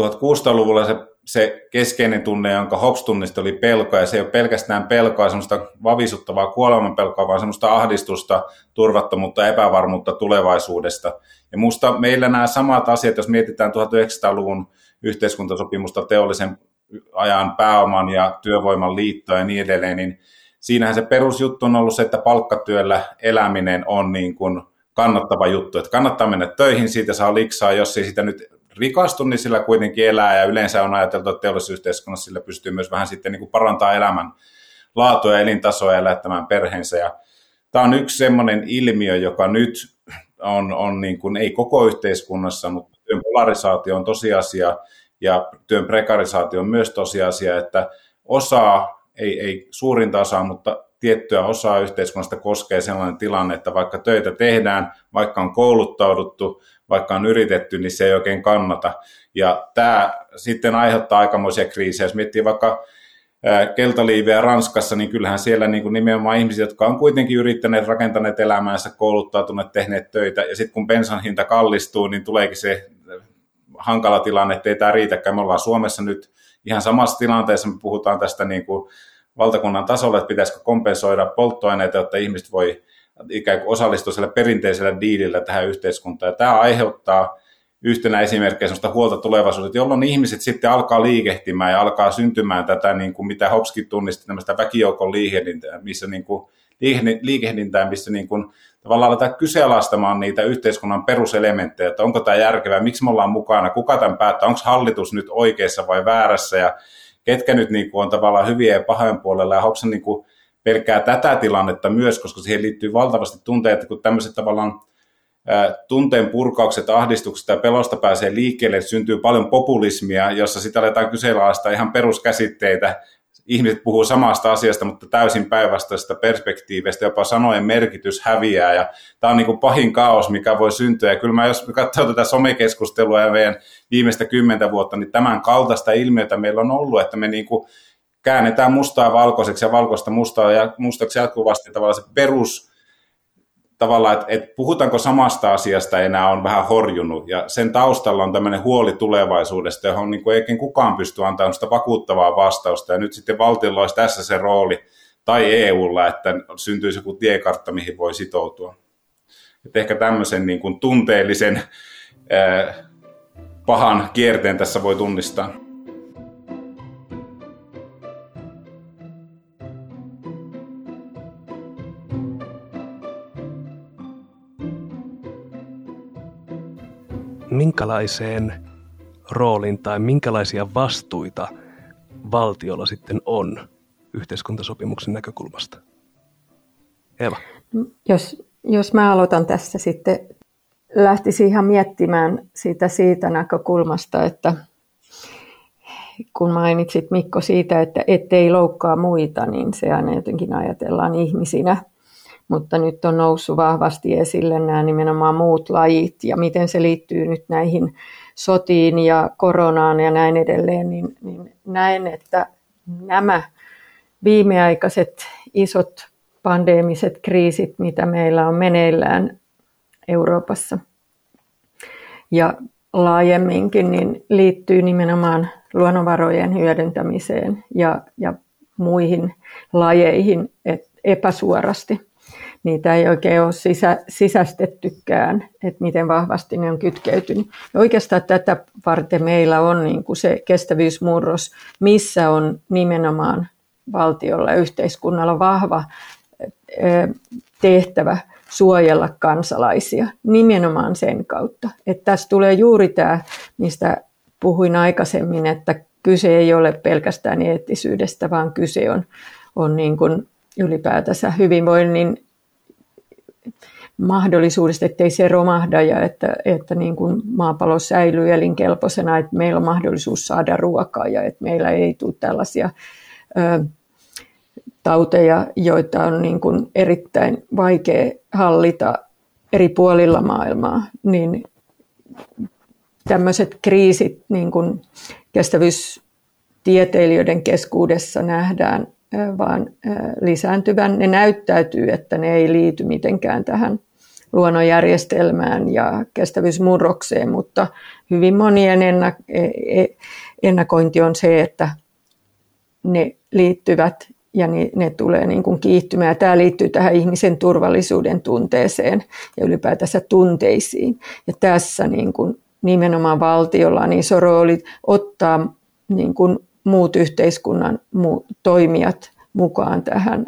1600-luvulla se, se keskeinen tunne, jonka Hobbes tunnisti, oli pelko, ja se ei ole pelkästään pelkoa, semmoista vavisuttavaa kuolemanpelkoa, vaan semmoista ahdistusta, turvattomuutta, epävarmuutta tulevaisuudesta. Ja minusta meillä nämä samat asiat, jos mietitään 1900-luvun yhteiskuntasopimusta teollisen ajan pääoman ja työvoiman liittoa ja niin edelleen, niin siinähän se perusjuttu on ollut se, että palkkatyöllä eläminen on niin kuin kannattava juttu, että kannattaa mennä töihin, siitä saa liksaa, jos ei sitä nyt rikastu, niin sillä kuitenkin elää. Ja yleensä on ajateltu, että teollisuusyhteiskunnassa sillä pystyy myös vähän sitten niin kuin parantaa elämän laatua ja elintasoa ja elättämään perheensä. Ja tämä on yksi semmoinen ilmiö, joka nyt on, on niin kuin, ei koko yhteiskunnassa, mutta työn polarisaatio on tosiasia ja työn prekarisaatio on myös tosiasia, että osaa, ei, ei suurinta osaa, mutta tiettyä osaa yhteiskunnasta koskee sellainen tilanne, että vaikka töitä tehdään, vaikka on kouluttauduttu, vaikka on yritetty, niin se ei oikein kannata. Ja tämä sitten aiheuttaa aikamoisia kriisejä. Jos miettii vaikka keltaliiveä Ranskassa, niin kyllähän siellä niin kuin nimenomaan ihmisiä, jotka on kuitenkin yrittäneet, rakentaneet elämäänsä, kouluttautuneet, tehneet töitä, ja sitten kun bensan hinta kallistuu, niin tuleekin se hankala tilanne, että ei tämä riitäkään. Me ollaan Suomessa nyt ihan samassa tilanteessa, me puhutaan tästä niin kuin valtakunnan tasolla, että pitäisikö kompensoida polttoaineita, jotta ihmiset voi ikään kuin osallistua perinteisellä diilillä tähän yhteiskuntaan. Ja tämä aiheuttaa yhtenä esimerkkinä sellaista huolta tulevaisuudesta, jolloin ihmiset sitten alkaa liikehtimään ja alkaa syntymään tätä, niin kuin mitä Hopskin tunnisti, tämmöistä väkijoukon liikehdintää, missä niin kuin, liikehdintää, missä niin kuin, tavallaan aletaan kyseenalaistamaan niitä yhteiskunnan peruselementtejä, että onko tämä järkevää, miksi me ollaan mukana, kuka tämän päättää, onko hallitus nyt oikeassa vai väärässä ja ketkä nyt niin kuin, on tavallaan hyviä ja pahojen puolella ja Hobson niin kuin, pelkää tätä tilannetta myös, koska siihen liittyy valtavasti tunteita, kun tämmöiset tavallaan tunteen purkaukset, ahdistukset ja pelosta pääsee liikkeelle, syntyy paljon populismia, jossa sitä aletaan kyseenalaistaa ihan peruskäsitteitä. Ihmiset puhuu samasta asiasta, mutta täysin päinvastaisesta perspektiivistä, jopa sanojen merkitys häviää. Ja tämä on niin kuin pahin kaos, mikä voi syntyä. Ja kyllä mä, jos katsoo tätä somekeskustelua ja meidän viimeistä kymmentä vuotta, niin tämän kaltaista ilmiötä meillä on ollut, että me niin kuin käännetään mustaa valkoiseksi ja valkoista mustaa ja mustaksi jatkuvasti tavallaan se perus tavallaan, että, että puhutaanko samasta asiasta enää on vähän horjunut, ja sen taustalla on tämmöinen huoli tulevaisuudesta, johon niin kuin ei kukaan pysty antamaan sitä vakuuttavaa vastausta, ja nyt sitten valtiolla olisi tässä se rooli, tai EUlla, että syntyisi joku tiekartta, mihin voi sitoutua. Että ehkä tämmöisen niin kuin tunteellisen ää, pahan kierteen tässä voi tunnistaa. Minkälaiseen roolin tai minkälaisia vastuita valtiolla sitten on yhteiskuntasopimuksen näkökulmasta? Eva. Jos, jos mä aloitan tässä sitten, lähtisin ihan miettimään sitä siitä näkökulmasta, että kun mainitsit Mikko siitä, että ettei loukkaa muita, niin se aina jotenkin ajatellaan ihmisinä – mutta nyt on noussut vahvasti esille nämä nimenomaan muut lajit ja miten se liittyy nyt näihin sotiin ja koronaan ja näin edelleen, niin, niin näen, että nämä viimeaikaiset isot pandeemiset kriisit, mitä meillä on meneillään Euroopassa ja laajemminkin, niin liittyy nimenomaan luonnonvarojen hyödyntämiseen ja, ja muihin lajeihin epäsuorasti niitä ei oikein ole sisä, sisästettykään, että miten vahvasti ne on kytkeytynyt. Ja oikeastaan tätä varten meillä on niin kuin se kestävyysmurros, missä on nimenomaan valtiolla ja yhteiskunnalla vahva tehtävä suojella kansalaisia nimenomaan sen kautta. Että tässä tulee juuri tämä, mistä puhuin aikaisemmin, että kyse ei ole pelkästään eettisyydestä, vaan kyse on, on niin kuin ylipäätänsä hyvinvoinnin mahdollisuudesta, ettei se romahda ja että, että niin kuin maapallo säilyy elinkelpoisena, että meillä on mahdollisuus saada ruokaa ja että meillä ei tule tällaisia ö, tauteja, joita on niin kuin erittäin vaikea hallita eri puolilla maailmaa, niin tämmöiset kriisit niin kuin kestävyystieteilijöiden keskuudessa nähdään vaan lisääntyvän. Ne näyttäytyy, että ne ei liity mitenkään tähän luonnonjärjestelmään ja kestävyysmurrokseen, mutta hyvin monien e, e, ennakointi on se, että ne liittyvät ja ne tulee niin kuin kiihtymään. Tämä liittyy tähän ihmisen turvallisuuden tunteeseen ja ylipäätänsä tunteisiin. Ja tässä niin kuin nimenomaan valtiolla on iso rooli ottaa niin kuin muut yhteiskunnan toimijat mukaan tähän,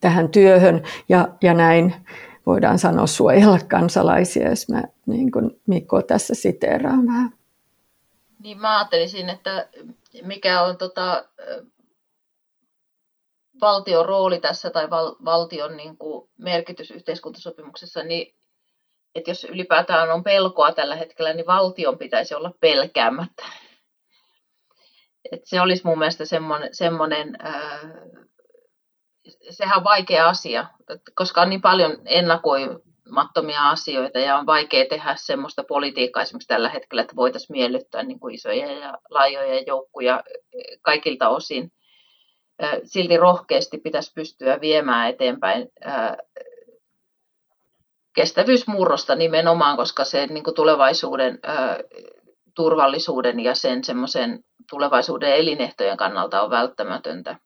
tähän työhön ja, ja näin voidaan sanoa suojella kansalaisia, jos mä niin kuin Mikko tässä siteeraan vähän. Niin mä ajattelisin, että mikä on tota, valtion rooli tässä tai val, valtion niin kuin merkitys yhteiskuntasopimuksessa, niin että jos ylipäätään on pelkoa tällä hetkellä, niin valtion pitäisi olla pelkäämättä. Et se olisi mun mielestä semmoinen, semmoinen ää, sehän on vaikea asia, koska on niin paljon ennakoimattomia asioita ja on vaikea tehdä semmoista politiikkaa esimerkiksi tällä hetkellä, että voitaisiin miellyttää niin kuin isoja ja laajoja joukkoja kaikilta osin. Silti rohkeasti pitäisi pystyä viemään eteenpäin kestävyysmurrosta nimenomaan, koska se niin kuin tulevaisuuden turvallisuuden ja sen semmoisen tulevaisuuden elinehtojen kannalta on välttämätöntä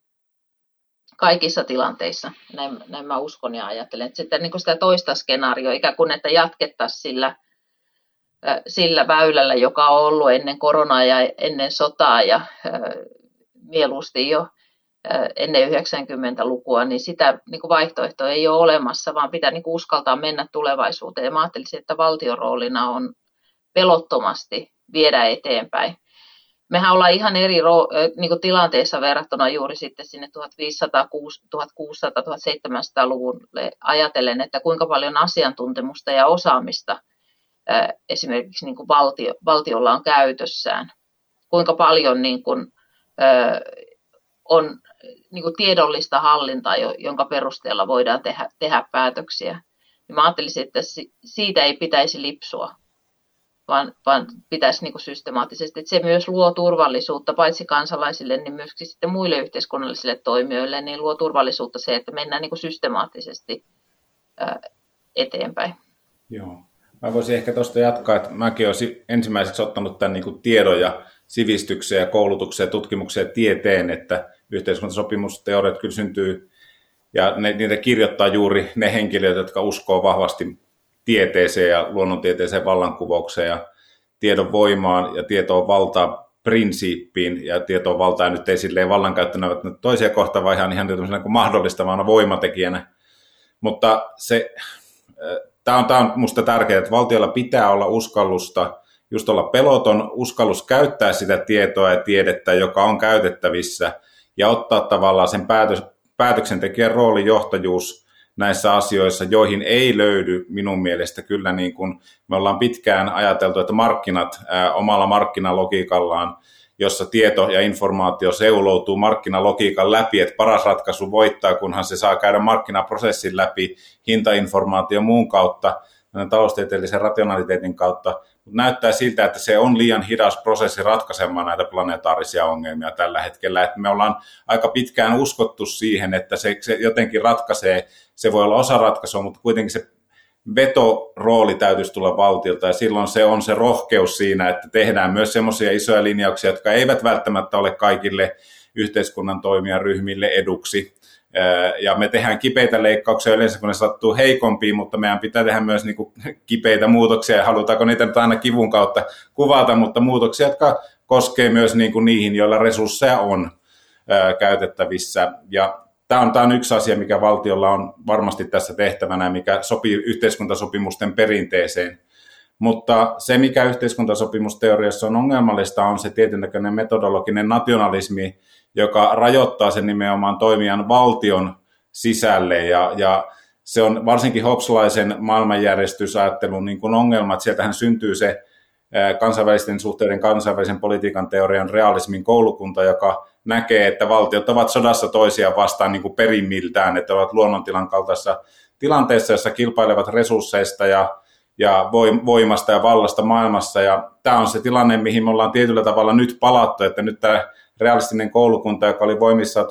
kaikissa tilanteissa. Näin, näin mä uskon ja ajattelen. Sitten niin sitä toista skenaarioa, ikään kuin että jatkettaisiin sillä, sillä väylällä, joka on ollut ennen koronaa ja ennen sotaa ja mieluusti jo ennen 90-lukua, niin sitä niin kuin vaihtoehtoa ei ole olemassa, vaan pitää niin kuin uskaltaa mennä tulevaisuuteen. Ja mä ajattelisin, että valtion roolina on pelottomasti viedä eteenpäin. Mehän ollaan ihan eri niin kuin tilanteessa verrattuna juuri sitten sinne 1500, 1600, 1700-luvulle ajatellen, että kuinka paljon asiantuntemusta ja osaamista esimerkiksi niin kuin valtio, valtiolla on käytössään. Kuinka paljon niin kuin, on niin kuin tiedollista hallintaa, jonka perusteella voidaan tehdä, tehdä päätöksiä. Ja mä ajattelisin, että siitä ei pitäisi lipsua, vaan, vaan pitäisi niin kuin systemaattisesti. Että se myös luo turvallisuutta paitsi kansalaisille, niin myöskin sitten muille yhteiskunnallisille toimijoille, niin luo turvallisuutta se, että mennään niin kuin systemaattisesti eteenpäin. Joo. Mä voisin ehkä tuosta jatkaa, että mäkin olisin ensimmäiseksi ottanut tämän niin kuin tiedon ja sivistyksen ja koulutuksen ja tutkimuksen ja tieteen, että yhteiskuntasopimusteoriat kyllä syntyy ja ne, niitä kirjoittaa juuri ne henkilöt, jotka uskoo vahvasti tieteeseen ja luonnontieteeseen vallankuvaukseen ja tiedon voimaan ja tietoon valtaa prinsiippiin ja tietoon valtaa nyt ei silleen vallankäyttönä toisia kohtaan, vaan ihan, ihan kuin mahdollistavana voimatekijänä. Mutta se, tämä on, tämä on minusta tärkeää, että valtiolla pitää olla uskallusta, just olla peloton, uskallus käyttää sitä tietoa ja tiedettä, joka on käytettävissä, ja ottaa tavallaan sen päätös, päätöksentekijän rooli johtajuus näissä asioissa, joihin ei löydy minun mielestä kyllä niin kuin me ollaan pitkään ajateltu, että markkinat ää, omalla markkinalogiikallaan, jossa tieto ja informaatio seuloutuu markkinalogiikan läpi, että paras ratkaisu voittaa, kunhan se saa käydä markkinaprosessin läpi hintainformaatio muun kautta, taloustieteellisen rationaliteetin kautta, mutta näyttää siltä, että se on liian hidas prosessi ratkaisemaan näitä planetaarisia ongelmia tällä hetkellä. Että me ollaan aika pitkään uskottu siihen, että se, se jotenkin ratkaisee, se voi olla osa ratkaisua, mutta kuitenkin se vetorooli täytyisi tulla valtiolta. Ja silloin se on se rohkeus siinä, että tehdään myös semmoisia isoja linjauksia, jotka eivät välttämättä ole kaikille yhteiskunnan toimijaryhmille eduksi. Ja me tehdään kipeitä leikkauksia. Yleensä, kun ne sattuu heikompiin, mutta meidän pitää tehdä myös niin kuin kipeitä muutoksia, ja halutaanko niitä nyt aina kivun kautta kuvata, mutta muutoksia, jotka koskee myös niin kuin niihin, joilla resursseja on käytettävissä. Ja tämä on, tämä on yksi asia, mikä valtiolla on varmasti tässä tehtävänä, mikä sopii yhteiskuntasopimusten perinteeseen. Mutta se, mikä yhteiskuntasopimusteoriassa on ongelmallista, on se tietynlainen metodologinen nationalismi, joka rajoittaa sen nimenomaan toimijan valtion sisälle. Ja, ja se on varsinkin Hobslaisen maailmanjärjestysajattelun niin kuin ongelma, että sieltähän syntyy se kansainvälisten suhteiden kansainvälisen politiikan teorian realismin koulukunta, joka näkee, että valtiot ovat sodassa toisiaan vastaan niin kuin perimmiltään, että ovat luonnontilan kaltaisessa tilanteessa, jossa kilpailevat resursseista ja, ja voimasta ja vallasta maailmassa. Ja tämä on se tilanne, mihin me ollaan tietyllä tavalla nyt palattu, että nyt tämä realistinen koulukunta, joka oli voimissa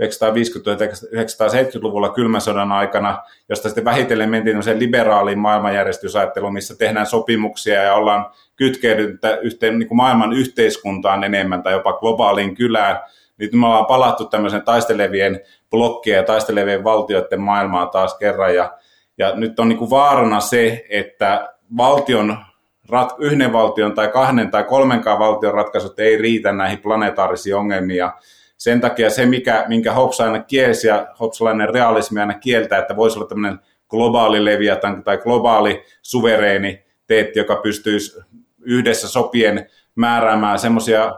1950-1970-luvulla kylmän sodan aikana, josta sitten vähitellen mentiin liberaaliin maailmanjärjestysajatteluun, missä tehdään sopimuksia ja ollaan kytkeydyttä yhteen niin kuin maailman yhteiskuntaan enemmän tai jopa globaaliin kylään. Nyt me ollaan palattu tämmöisen taistelevien blokkien ja taistelevien valtioiden maailmaan taas kerran. Ja, ja nyt on niin kuin vaarana se, että valtion rat, yhden valtion tai kahden tai kolmenkaan valtion ratkaisut ei riitä näihin planetaarisiin ongelmiin. Sen takia se, mikä, minkä Hobbes aina kielsi ja Hobbesilainen realismi aina kieltää, että voisi olla tämmöinen globaali leviatan tai globaali suvereeni teetti, joka pystyisi yhdessä sopien määräämään semmoisia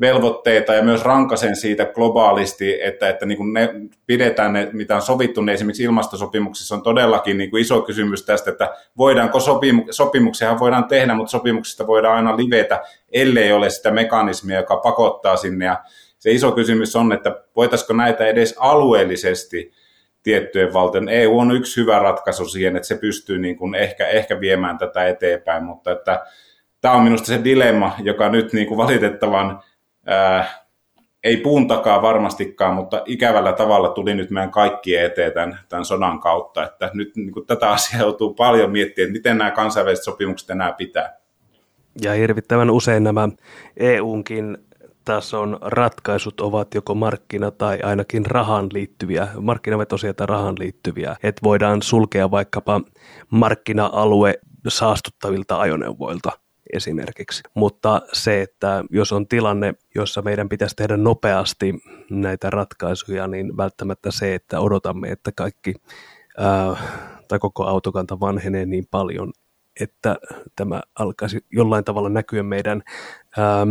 velvoitteita ja myös rankasen siitä globaalisti, että, että niin kuin ne pidetään ne, mitä on sovittu, ne esimerkiksi ilmastosopimuksissa on todellakin niin kuin iso kysymys tästä, että voidaanko sopimu- sopimuksia voidaan tehdä, mutta sopimuksista voidaan aina livetä, ellei ole sitä mekanismia, joka pakottaa sinne. Ja se iso kysymys on, että voitaisiko näitä edes alueellisesti tiettyjen valtion. EU on yksi hyvä ratkaisu siihen, että se pystyy niin kuin ehkä, ehkä viemään tätä eteenpäin, mutta että tämä on minusta se dilemma, joka nyt niin kuin valitettavan ää, ei puun takaa varmastikaan, mutta ikävällä tavalla tuli nyt meidän kaikkien eteen tämän, tämän sodan kautta. Että nyt niin kuin tätä asiaa joutuu paljon miettimään, että miten nämä kansainväliset sopimukset enää pitää. Ja hirvittävän usein nämä EUnkin tason ratkaisut ovat joko markkina- tai ainakin rahan liittyviä, markkinavetoisia tai rahan liittyviä, että voidaan sulkea vaikkapa markkina-alue saastuttavilta ajoneuvoilta esimerkiksi. Mutta se, että jos on tilanne, jossa meidän pitäisi tehdä nopeasti näitä ratkaisuja, niin välttämättä se, että odotamme, että kaikki ää, tai koko autokanta vanhenee niin paljon, että tämä alkaisi jollain tavalla näkyä meidän ää,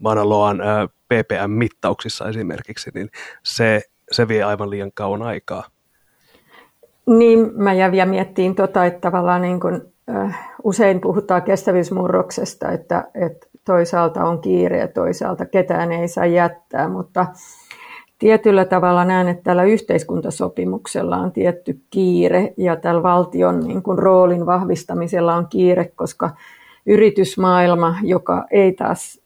Manaloan PPM-mittauksissa esimerkiksi, niin se, se vie aivan liian kauan aikaa. Niin, mä jäin vielä miettiin tota, että tavallaan niin kun, äh, usein puhutaan kestävyysmurroksesta, että, että toisaalta on kiire ja toisaalta ketään ei saa jättää, mutta tietyllä tavalla näen, että tällä yhteiskuntasopimuksella on tietty kiire ja tällä valtion niin kuin, roolin vahvistamisella on kiire, koska yritysmaailma, joka ei taas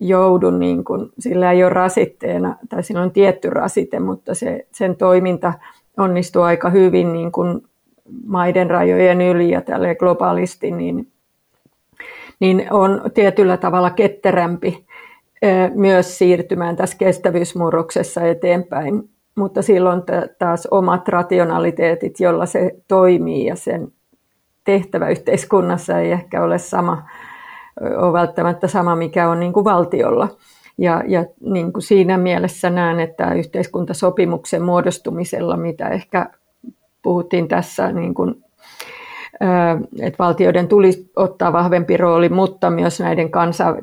joudu, niin kuin, sillä ei ole rasitteena, tai sillä on tietty rasite, mutta se, sen toiminta onnistuu aika hyvin niin kuin maiden rajojen yli ja tälle globaalisti, niin, niin on tietyllä tavalla ketterämpi myös siirtymään tässä kestävyysmurroksessa eteenpäin. Mutta silloin taas omat rationaliteetit, jolla se toimii ja sen tehtävä yhteiskunnassa ei ehkä ole sama, ole välttämättä sama, mikä on niin kuin valtiolla. Ja, ja niin kuin siinä mielessä näen, että yhteiskuntasopimuksen muodostumisella, mitä ehkä puhuttiin tässä, niin kuin, että valtioiden tulisi ottaa vahvempi rooli, mutta myös näiden kansa,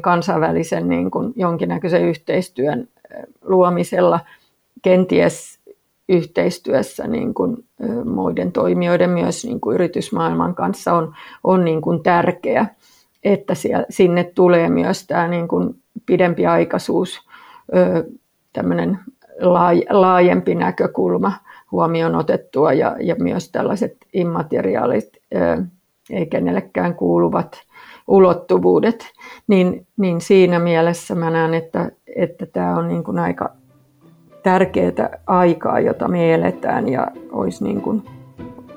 kansainvälisen niin kuin jonkinnäköisen yhteistyön luomisella kenties yhteistyössä niin kuin muiden toimijoiden myös niin kuin yritysmaailman kanssa on, on niin kuin tärkeä, että siellä, sinne tulee myös tämä niin kuin pidempi aikaisuus, tämmöinen laajempi näkökulma huomioon otettua ja, ja myös tällaiset immateriaalit, ei kenellekään kuuluvat ulottuvuudet, niin, niin siinä mielessä mä näen, että, että tämä on niin kuin aika tärkeää aikaa, jota me eletään ja olisi niin kuin,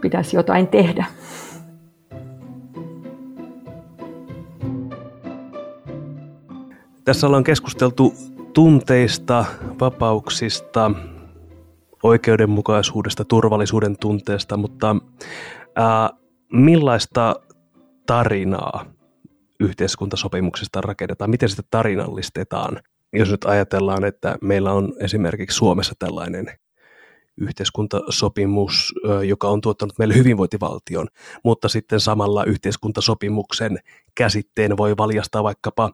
pitäisi jotain tehdä. Tässä ollaan keskusteltu tunteista, vapauksista, oikeudenmukaisuudesta, turvallisuuden tunteesta, mutta ää, millaista tarinaa yhteiskuntasopimuksesta rakennetaan, miten sitä tarinallistetaan? Jos nyt ajatellaan, että meillä on esimerkiksi Suomessa tällainen yhteiskuntasopimus, joka on tuottanut meille hyvinvointivaltion, mutta sitten samalla yhteiskuntasopimuksen käsitteen voi valjastaa vaikkapa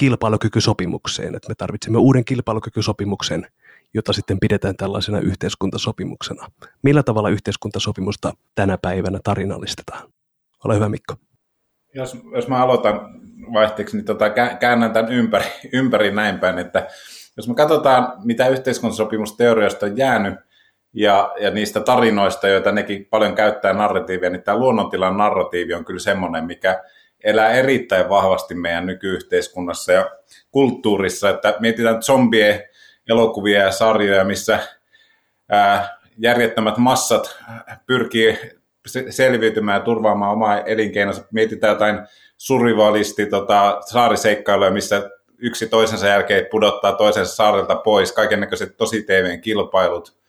kilpailukykysopimukseen, että me tarvitsemme uuden kilpailukykysopimuksen, jota sitten pidetään tällaisena yhteiskuntasopimuksena. Millä tavalla yhteiskuntasopimusta tänä päivänä tarinallistetaan? Ole hyvä Mikko. Jos, jos mä aloitan vaihteeksi, niin tota, käännän tämän ympäri, ympäri näin päin, että jos me katsotaan, mitä yhteiskuntasopimusteoriasta on jäänyt, ja, ja niistä tarinoista, joita nekin paljon käyttää narratiivia, niin tämä luonnontilan narratiivi on kyllä semmoinen, mikä elää erittäin vahvasti meidän nykyyhteiskunnassa ja kulttuurissa, että mietitään zombie elokuvia ja sarjoja, missä ää, järjettömät massat pyrkii selviytymään ja turvaamaan omaa elinkeinonsa. Mietitään jotain survivalisti tota, saariseikkailuja, missä yksi toisensa jälkeen pudottaa toisensa saarelta pois, kaiken näköiset tosi TV-kilpailut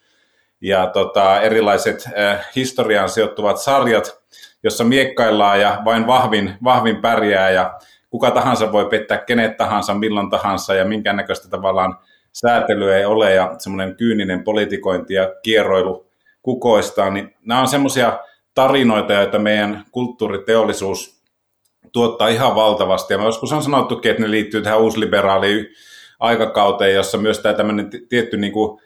ja tota, erilaiset äh, historiaan sijoittuvat sarjat, jossa miekkaillaan ja vain vahvin, vahvin pärjää ja kuka tahansa voi pettää kenet tahansa, milloin tahansa ja minkäännäköistä tavallaan säätelyä ei ole ja semmoinen kyyninen politikointi ja kierroilu kukoistaan, niin nämä on semmoisia tarinoita, joita meidän kulttuuriteollisuus tuottaa ihan valtavasti. Ja mä joskus on sanottukin, että ne liittyy tähän uusliberaaliin aikakauteen, jossa myös tämä tämmöinen tietty niin kuin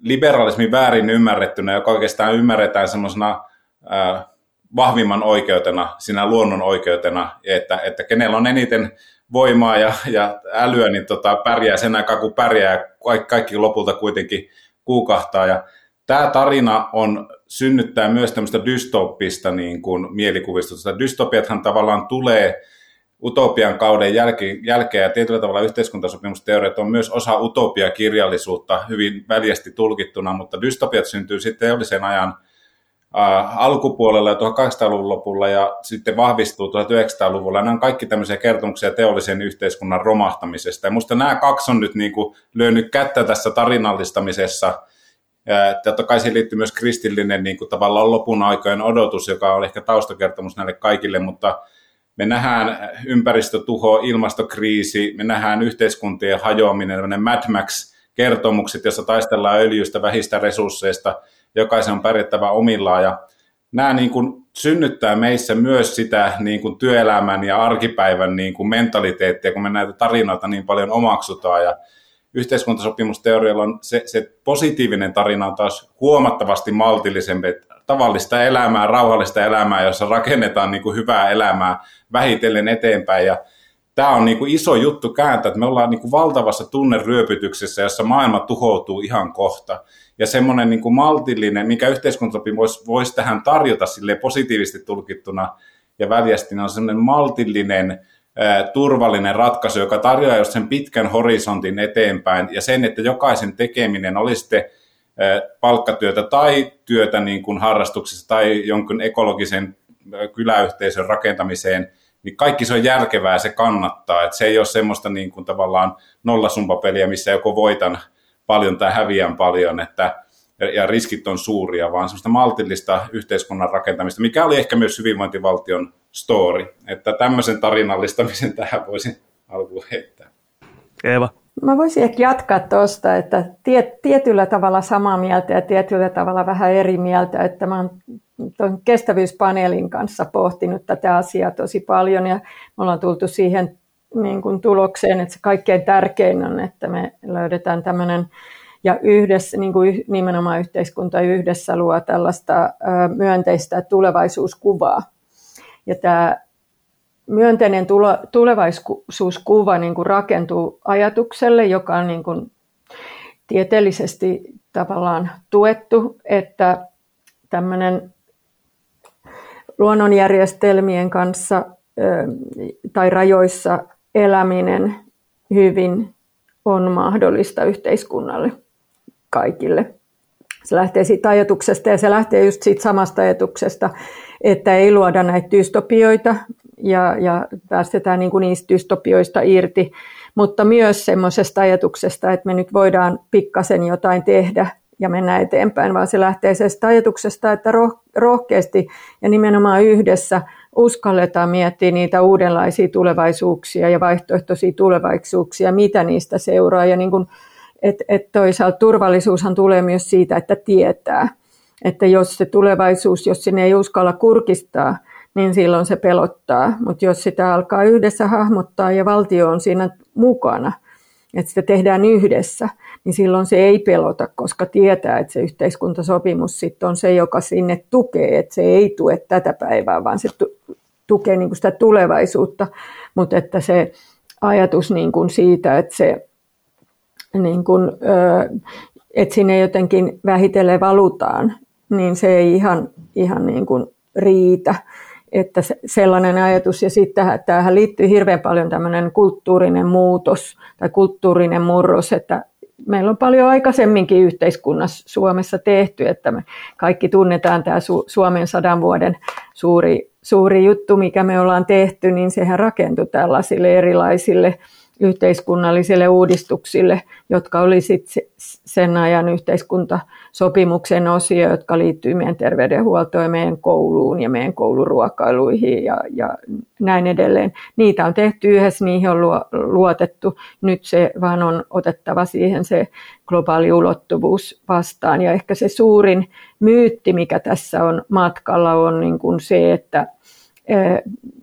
liberalismi väärin ymmärrettynä, joka oikeastaan ymmärretään semmoisena vahvimman oikeutena, sinä luonnon oikeutena, että, että kenellä on eniten voimaa ja, ja älyä, niin tota, pärjää sen aikaa, kun pärjää, ja kaikki, kaikki lopulta kuitenkin kuukahtaa. Ja tämä tarina on, synnyttää myös tämmöistä dystoppista niin kuin mielikuvistusta. Dystopiathan tavallaan tulee utopian kauden jälke, jälkeen, ja tietyllä tavalla yhteiskuntasopimusteoriat on myös osa utopiakirjallisuutta hyvin väljästi tulkittuna, mutta dystopiat syntyy sitten teollisen ajan alkupuolella ja 1800-luvun lopulla ja sitten vahvistuu 1900-luvulla. Nämä on kaikki tämmöisiä kertomuksia teollisen yhteiskunnan romahtamisesta. Ja musta nämä kaksi on nyt niin kuin lyönyt kättä tässä tarinallistamisessa. Ja totta kai siihen liittyy myös kristillinen niin kuin tavallaan lopun aikojen odotus, joka on ehkä taustakertomus näille kaikille, mutta me nähdään ympäristötuho, ilmastokriisi, me nähdään yhteiskuntien hajoaminen, Mad Max-kertomukset, jossa taistellaan öljystä, vähistä resursseista, jokaisen on pärjättävä omillaan ja nämä niin kuin synnyttää meissä myös sitä niin kuin työelämän ja arkipäivän niin kuin mentaliteettia, kun me näitä tarinoita niin paljon omaksutaan ja yhteiskuntasopimusteorialla on se, se positiivinen tarina on taas huomattavasti maltillisempi, tavallista elämää, rauhallista elämää, jossa rakennetaan niin kuin hyvää elämää vähitellen eteenpäin. Ja tämä on niin kuin iso juttu kääntää, että me ollaan niin kuin valtavassa tunneryöpytyksessä, jossa maailma tuhoutuu ihan kohta. Ja semmoinen niin kuin maltillinen, mikä yhteiskuntasopimus voisi, voisi tähän tarjota sille positiivisesti tulkittuna ja väljästi, on semmoinen maltillinen, turvallinen ratkaisu, joka tarjoaa just sen pitkän horisontin eteenpäin ja sen, että jokaisen tekeminen oli sitten palkkatyötä tai työtä niin kuin harrastuksessa tai jonkun ekologisen kyläyhteisön rakentamiseen, niin kaikki se on järkevää se kannattaa. että se ei ole semmoista niin kuin tavallaan nollasumpapeliä, missä joko voitan paljon tai häviän paljon, että ja riskit on suuria, vaan semmoista maltillista yhteiskunnan rakentamista, mikä oli ehkä myös hyvinvointivaltion story. Että tämmöisen tarinallistamisen tähän voisin alkuun heittää. Eeva. Mä voisin ehkä jatkaa tuosta, että tiet, tietyllä tavalla samaa mieltä ja tietyllä tavalla vähän eri mieltä, että mä oon tuon kestävyyspaneelin kanssa pohtinut tätä asiaa tosi paljon ja me ollaan tultu siihen niin kuin tulokseen, että se kaikkein tärkein on, että me löydetään tämmöinen ja yhdessä, niin kuin nimenomaan yhteiskunta yhdessä luo tällaista myönteistä tulevaisuuskuvaa. Ja tämä myönteinen tulevaisuuskuva niin kuin rakentuu ajatukselle, joka on niin kuin tieteellisesti tavallaan tuettu, että tämmöinen luonnonjärjestelmien kanssa tai rajoissa eläminen hyvin on mahdollista yhteiskunnalle kaikille. Se lähtee siitä ajatuksesta ja se lähtee just siitä samasta ajatuksesta, että ei luoda näitä dystopioita ja, ja päästetään niin kuin niistä dystopioista irti, mutta myös semmoisesta ajatuksesta, että me nyt voidaan pikkasen jotain tehdä ja mennä eteenpäin, vaan se lähtee siitä ajatuksesta, että rohkeasti ja nimenomaan yhdessä uskalletaan miettiä niitä uudenlaisia tulevaisuuksia ja vaihtoehtoisia tulevaisuuksia, mitä niistä seuraa. Ja niin kuin, et, et toisaalta turvallisuushan tulee myös siitä, että tietää, että jos se tulevaisuus, jos sinne ei uskalla kurkistaa, niin silloin se pelottaa. Mutta jos sitä alkaa yhdessä hahmottaa ja valtio on siinä mukana, että sitä tehdään yhdessä, niin silloin se ei pelota, koska tietää, että se yhteiskuntasopimus sitten on se, joka sinne tukee, että se ei tue tätä päivää, vaan se tukee niin kuin sitä tulevaisuutta, mutta että se ajatus niin kuin siitä, että, se, niin kuin, että sinne jotenkin vähitellen valutaan, niin se ei ihan, ihan niin kuin riitä. Että sellainen ajatus, ja sitten tähän liittyy hirveän paljon tämmöinen kulttuurinen muutos tai kulttuurinen murros, että meillä on paljon aikaisemminkin yhteiskunnassa Suomessa tehty, että me kaikki tunnetaan tämä Suomen sadan vuoden suuri, suuri juttu, mikä me ollaan tehty, niin sehän rakentui tällaisille erilaisille yhteiskunnallisille uudistuksille, jotka oli sitten sen ajan yhteiskuntasopimuksen osia, jotka liittyy meidän terveydenhuoltoon meidän kouluun ja meidän kouluruokailuihin ja, ja näin edelleen. Niitä on tehty yhdessä, niihin on luotettu. Nyt se vaan on otettava siihen se globaali ulottuvuus vastaan. Ja ehkä se suurin myytti, mikä tässä on matkalla, on niin kuin se, että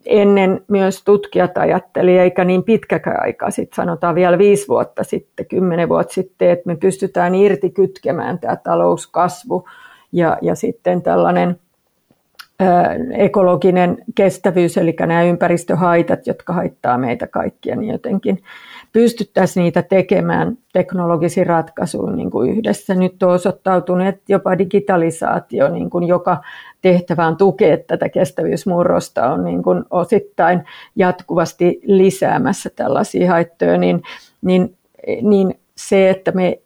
ennen myös tutkijat ajatteli, eikä niin pitkäkään aika, sitten sanotaan vielä viisi vuotta sitten, kymmenen vuotta sitten, että me pystytään irti kytkemään tämä talouskasvu ja, ja sitten tällainen ekologinen kestävyys, eli nämä ympäristöhaitat, jotka haittaa meitä kaikkia, niin jotenkin pystyttäisiin niitä tekemään teknologisiin ratkaisuin niin kuin yhdessä. Nyt on osoittautunut, että jopa digitalisaatio, niin kuin joka tehtävään tukea tätä kestävyysmurrosta, on niin kuin osittain jatkuvasti lisäämässä tällaisia haittoja, niin, niin, niin se, että me,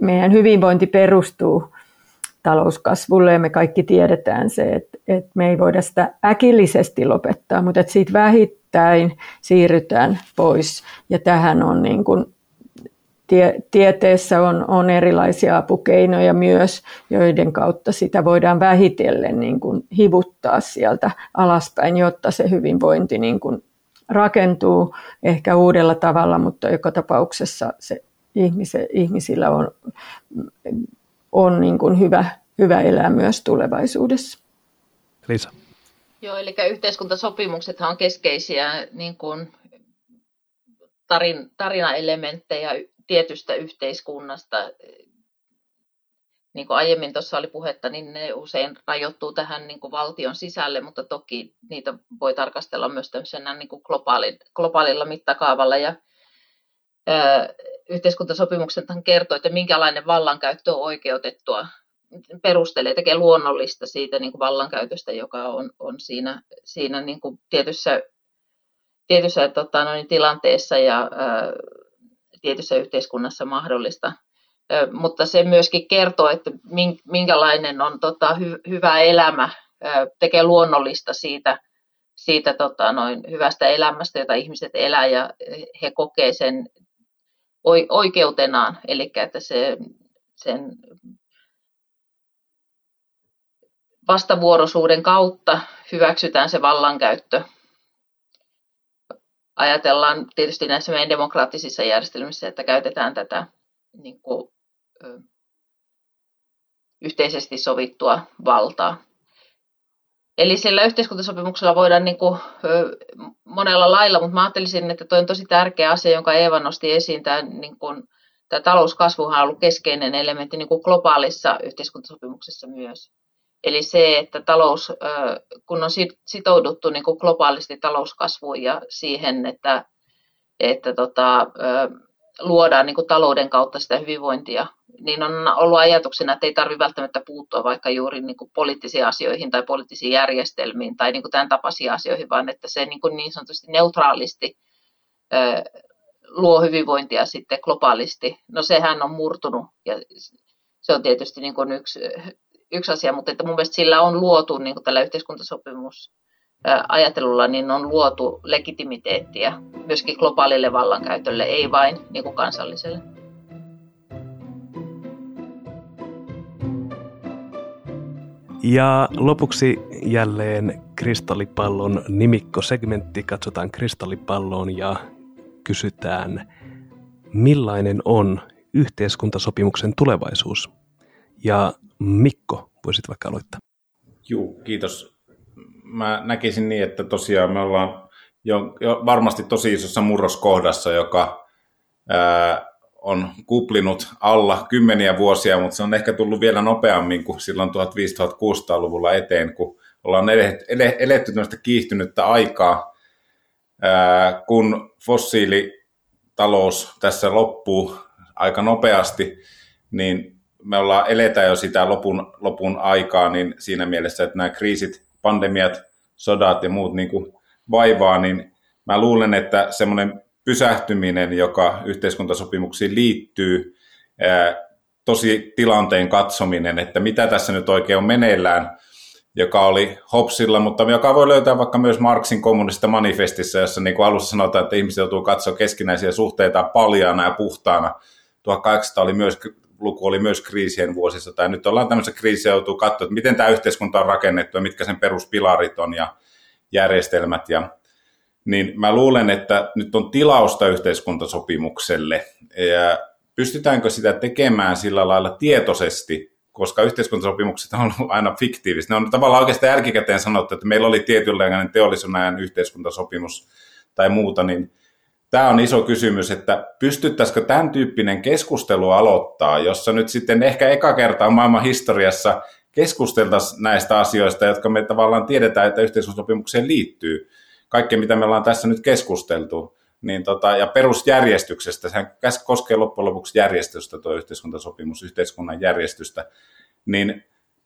meidän hyvinvointi perustuu talouskasvulle ja me kaikki tiedetään se, että, että me ei voida sitä äkillisesti lopettaa, mutta että siitä vähittäin siirrytään pois ja tähän on niin kuin tie, tieteessä on, on erilaisia apukeinoja myös, joiden kautta sitä voidaan vähitellen niin kuin hivuttaa sieltä alaspäin, jotta se hyvinvointi niin kuin rakentuu ehkä uudella tavalla, mutta joka tapauksessa se ihmise, ihmisillä on on niin kuin hyvä, hyvä elää myös tulevaisuudessa. Lisa. Joo, eli yhteiskuntasopimuksethan on keskeisiä niin kuin tarin, tarinaelementtejä tietystä yhteiskunnasta. Niin kuin aiemmin tuossa oli puhetta, niin ne usein rajoittuu tähän niin kuin valtion sisälle, mutta toki niitä voi tarkastella myös tämmöisenä niin kuin globaali, globaalilla mittakaavalla. Ja, yhteiskuntasopimuksethan kertoo, että minkälainen vallankäyttö on oikeutettua, perustelee, tekee luonnollista siitä niin kuin vallankäytöstä, joka on, on siinä, siinä niin kuin tietyssä, tietyssä tota, noin, tilanteessa ja ää, tietyssä yhteiskunnassa mahdollista. Ää, mutta se myöskin kertoo, että minkälainen on tota, hy, hyvä elämä, ää, tekee luonnollista siitä, siitä tota, noin, hyvästä elämästä, jota ihmiset elää ja he kokee sen oikeutenaan, eli että se, sen vastavuoroisuuden kautta hyväksytään se vallankäyttö. Ajatellaan tietysti näissä meidän demokraattisissa järjestelmissä, että käytetään tätä niin kuin, ö, yhteisesti sovittua valtaa. Eli sillä yhteiskuntasopimuksella voidaan niin kuin, monella lailla, mutta mä ajattelisin, että tuo on tosi tärkeä asia, jonka Eeva nosti esiin. Tämä, niin kuin, tämä talouskasvuhan on ollut keskeinen elementti niin kuin globaalissa yhteiskuntasopimuksessa myös. Eli se, että talous, kun on sitouduttu niin kuin globaalisti talouskasvuun ja siihen, että, että tota, luodaan niin kuin talouden kautta sitä hyvinvointia, niin on ollut ajatuksena, että ei tarvitse välttämättä puuttua vaikka juuri niin kuin poliittisiin asioihin tai poliittisiin järjestelmiin tai niin kuin tämän tapaisiin asioihin, vaan että se niin, kuin niin sanotusti neutraalisti luo hyvinvointia sitten globaalisti. No sehän on murtunut ja se on tietysti niin kuin yksi, yksi asia, mutta että mun mielestä sillä on luotu niin kuin tällä yhteiskuntasopimus ajattelulla niin on luotu legitimiteettiä myöskin globaalille vallankäytölle, ei vain niin kuin kansalliselle. Ja lopuksi jälleen kristallipallon nimikkosegmentti. Katsotaan kristallipalloon ja kysytään, millainen on yhteiskuntasopimuksen tulevaisuus? Ja Mikko, voisit vaikka aloittaa. Joo, kiitos. Mä näkisin niin, että tosiaan me ollaan jo, jo varmasti tosi isossa murroskohdassa, joka ää, on kuplinut alla kymmeniä vuosia, mutta se on ehkä tullut vielä nopeammin kuin silloin 1500-1600-luvulla eteen, kun ollaan eletty tämmöistä kiihtynyttä aikaa, ää, kun fossiilitalous tässä loppuu aika nopeasti, niin me ollaan eletään jo sitä lopun, lopun aikaa, niin siinä mielessä, että nämä kriisit, pandemiat, sodat ja muut niin kuin vaivaa, niin mä luulen, että semmoinen pysähtyminen, joka yhteiskuntasopimuksiin liittyy, tosi tilanteen katsominen, että mitä tässä nyt oikein on meneillään, joka oli Hopsilla, mutta joka voi löytää vaikka myös Marxin kommunista manifestissa, jossa niin kuin alussa sanotaan, että ihmiset joutuu katsoa keskinäisiä suhteita paljaana ja puhtaana. 1800 oli myös, luku oli myös kriisien vuosissa, tai nyt ollaan tämmöisessä kriisissä joutuu katsoa, että miten tämä yhteiskunta on rakennettu ja mitkä sen peruspilarit on ja järjestelmät. Ja niin mä luulen, että nyt on tilausta yhteiskuntasopimukselle. Ja pystytäänkö sitä tekemään sillä lailla tietoisesti, koska yhteiskuntasopimukset on ollut aina fiktiivistä. Ne on tavallaan oikeastaan jälkikäteen sanottu, että meillä oli tietynlainen teollisuuden yhteiskuntasopimus tai muuta, niin tämä on iso kysymys, että pystyttäisikö tämän tyyppinen keskustelu aloittaa, jossa nyt sitten ehkä eka kertaa maailman historiassa keskusteltaisiin näistä asioista, jotka me tavallaan tiedetään, että yhteiskuntasopimukseen liittyy kaikki, mitä me ollaan tässä nyt keskusteltu, niin tota, ja perusjärjestyksestä, sehän koskee loppujen lopuksi järjestystä, tuo yhteiskuntasopimus, yhteiskunnan järjestystä, niin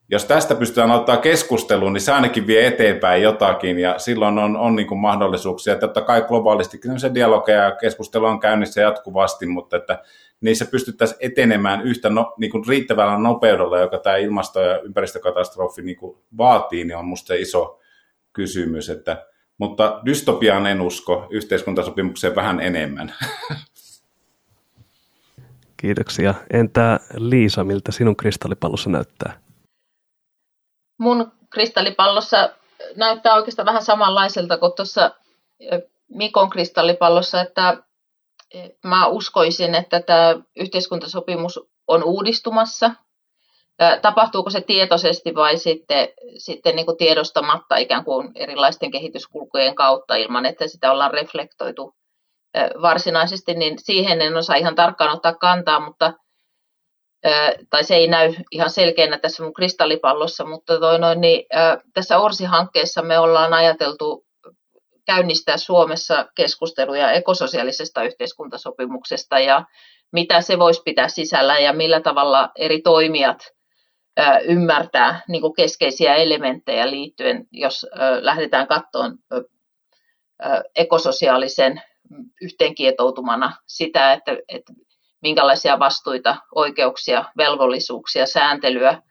jos tästä pystytään ottaa keskusteluun, niin se ainakin vie eteenpäin jotakin, ja silloin on, on niin kuin mahdollisuuksia. Totta kai globaalisti se dialogia ja keskustelu on käynnissä jatkuvasti, mutta että niissä pystyttäisiin etenemään yhtä no, niin kuin riittävällä nopeudella, joka tämä ilmasto- ja ympäristökatastrofi niin kuin vaatii, niin on minusta iso kysymys, että mutta dystopiaan en usko, yhteiskuntasopimukseen vähän enemmän. Kiitoksia. Entä Liisa, miltä sinun kristallipallossa näyttää? Mun kristallipallossa näyttää oikeastaan vähän samanlaiselta kuin tuossa Mikon kristallipallossa, että mä uskoisin, että tämä yhteiskuntasopimus on uudistumassa. Tapahtuuko se tietoisesti vai sitten, sitten niin kuin tiedostamatta ikään kuin erilaisten kehityskulkujen kautta ilman, että sitä ollaan reflektoitu varsinaisesti, niin siihen en osaa ihan tarkkaan ottaa kantaa, mutta tai se ei näy ihan selkeänä tässä mun kristallipallossa, mutta toi noin, niin, tässä Orsi-hankkeessa me ollaan ajateltu käynnistää Suomessa keskusteluja ekososiaalisesta yhteiskuntasopimuksesta ja mitä se voisi pitää sisällä ja millä tavalla eri toimijat ymmärtää niin kuin keskeisiä elementtejä liittyen, jos lähdetään katsomaan ekososiaalisen yhteenkietoutumana sitä, että, että minkälaisia vastuita, oikeuksia, velvollisuuksia, sääntelyä,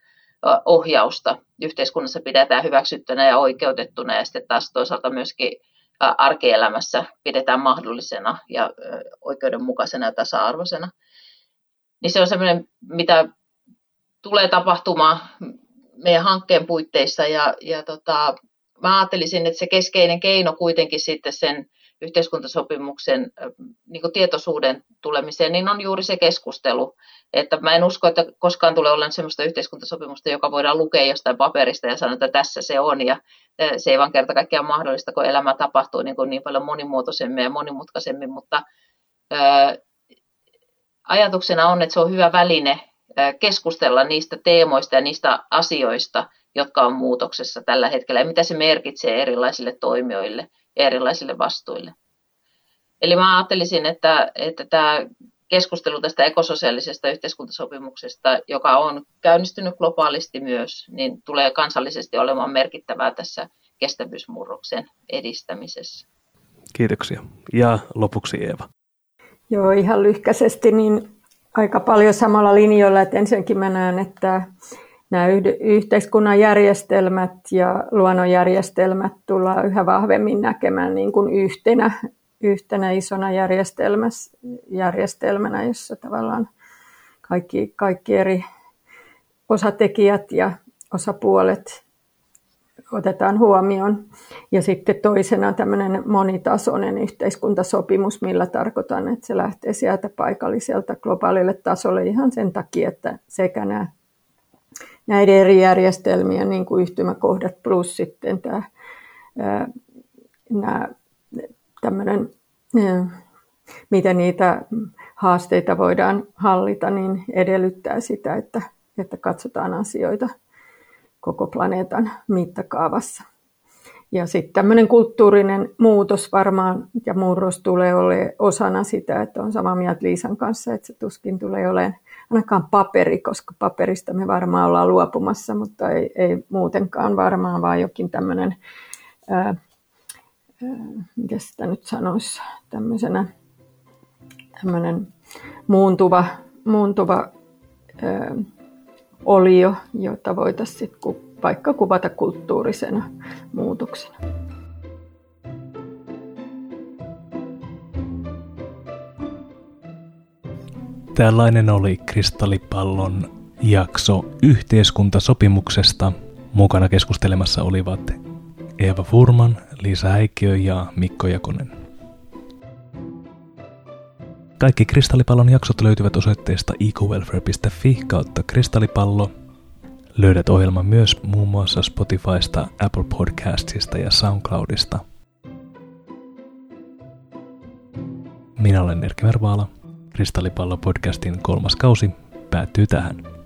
ohjausta yhteiskunnassa pidetään hyväksyttynä ja oikeutettuna ja sitten taas toisaalta myöskin arkielämässä pidetään mahdollisena ja oikeudenmukaisena ja tasa-arvoisena. Niin se on semmoinen, mitä tulee tapahtumaan meidän hankkeen puitteissa ja, ja tota, mä ajattelisin, että se keskeinen keino kuitenkin sitten sen yhteiskuntasopimuksen niin kuin tietoisuuden tulemiseen, niin on juuri se keskustelu. Että mä en usko, että koskaan tulee olemaan sellaista yhteiskuntasopimusta, joka voidaan lukea jostain paperista ja sanoa, että tässä se on. Ja se ei vaan kerta kaikkiaan mahdollista, kun elämä tapahtuu niin, kuin niin paljon monimuotoisemmin ja monimutkaisemmin, mutta ää, ajatuksena on, että se on hyvä väline keskustella niistä teemoista ja niistä asioista, jotka on muutoksessa tällä hetkellä ja mitä se merkitsee erilaisille toimijoille ja erilaisille vastuille. Eli mä ajattelisin, että, että tämä keskustelu tästä ekososiaalisesta yhteiskuntasopimuksesta, joka on käynnistynyt globaalisti myös, niin tulee kansallisesti olemaan merkittävää tässä kestävyysmurroksen edistämisessä. Kiitoksia. Ja lopuksi Eeva. Joo, ihan lyhkäisesti, niin aika paljon samalla linjoilla, että ensinnäkin mä näen, että nämä yhteiskunnan järjestelmät ja luonnonjärjestelmät tullaan yhä vahvemmin näkemään niin kuin yhtenä, yhtenä isona järjestelmänä, jossa tavallaan kaikki, kaikki eri osatekijät ja osapuolet otetaan huomioon. Ja sitten toisena tämmöinen monitasoinen yhteiskuntasopimus, millä tarkoitan, että se lähtee sieltä paikalliselta globaalille tasolle ihan sen takia, että sekä nämä näiden eri järjestelmien niin kuin yhtymäkohdat plus sitten tämä, nämä, tämmöinen, miten niitä haasteita voidaan hallita, niin edellyttää sitä, että, että katsotaan asioita koko planeetan mittakaavassa. Ja sitten tämmöinen kulttuurinen muutos varmaan ja murros tulee olemaan osana sitä, että on samaa mieltä Liisan kanssa, että se tuskin tulee olemaan ainakaan paperi, koska paperista me varmaan ollaan luopumassa, mutta ei, ei muutenkaan varmaan, vaan jokin tämmöinen, miten sitä nyt sanoisi, tämmöisenä tämmöinen muuntuva, muuntuva ää, olio, jota voitaisiin vaikka kuvata kulttuurisena muutoksena. Tällainen oli Kristallipallon jakso yhteiskuntasopimuksesta. Mukana keskustelemassa olivat Eeva Furman, Liisa Häikkiö ja Mikko Jakonen. Kaikki Kristallipallon jaksot löytyvät osoitteesta ecowelfare.fi kautta kristallipallo. Löydät ohjelman myös muun muassa Spotifysta, Apple Podcastista ja SoundCloudista. Minä olen Erkki Mervaala. Kristallipallo podcastin kolmas kausi päättyy tähän.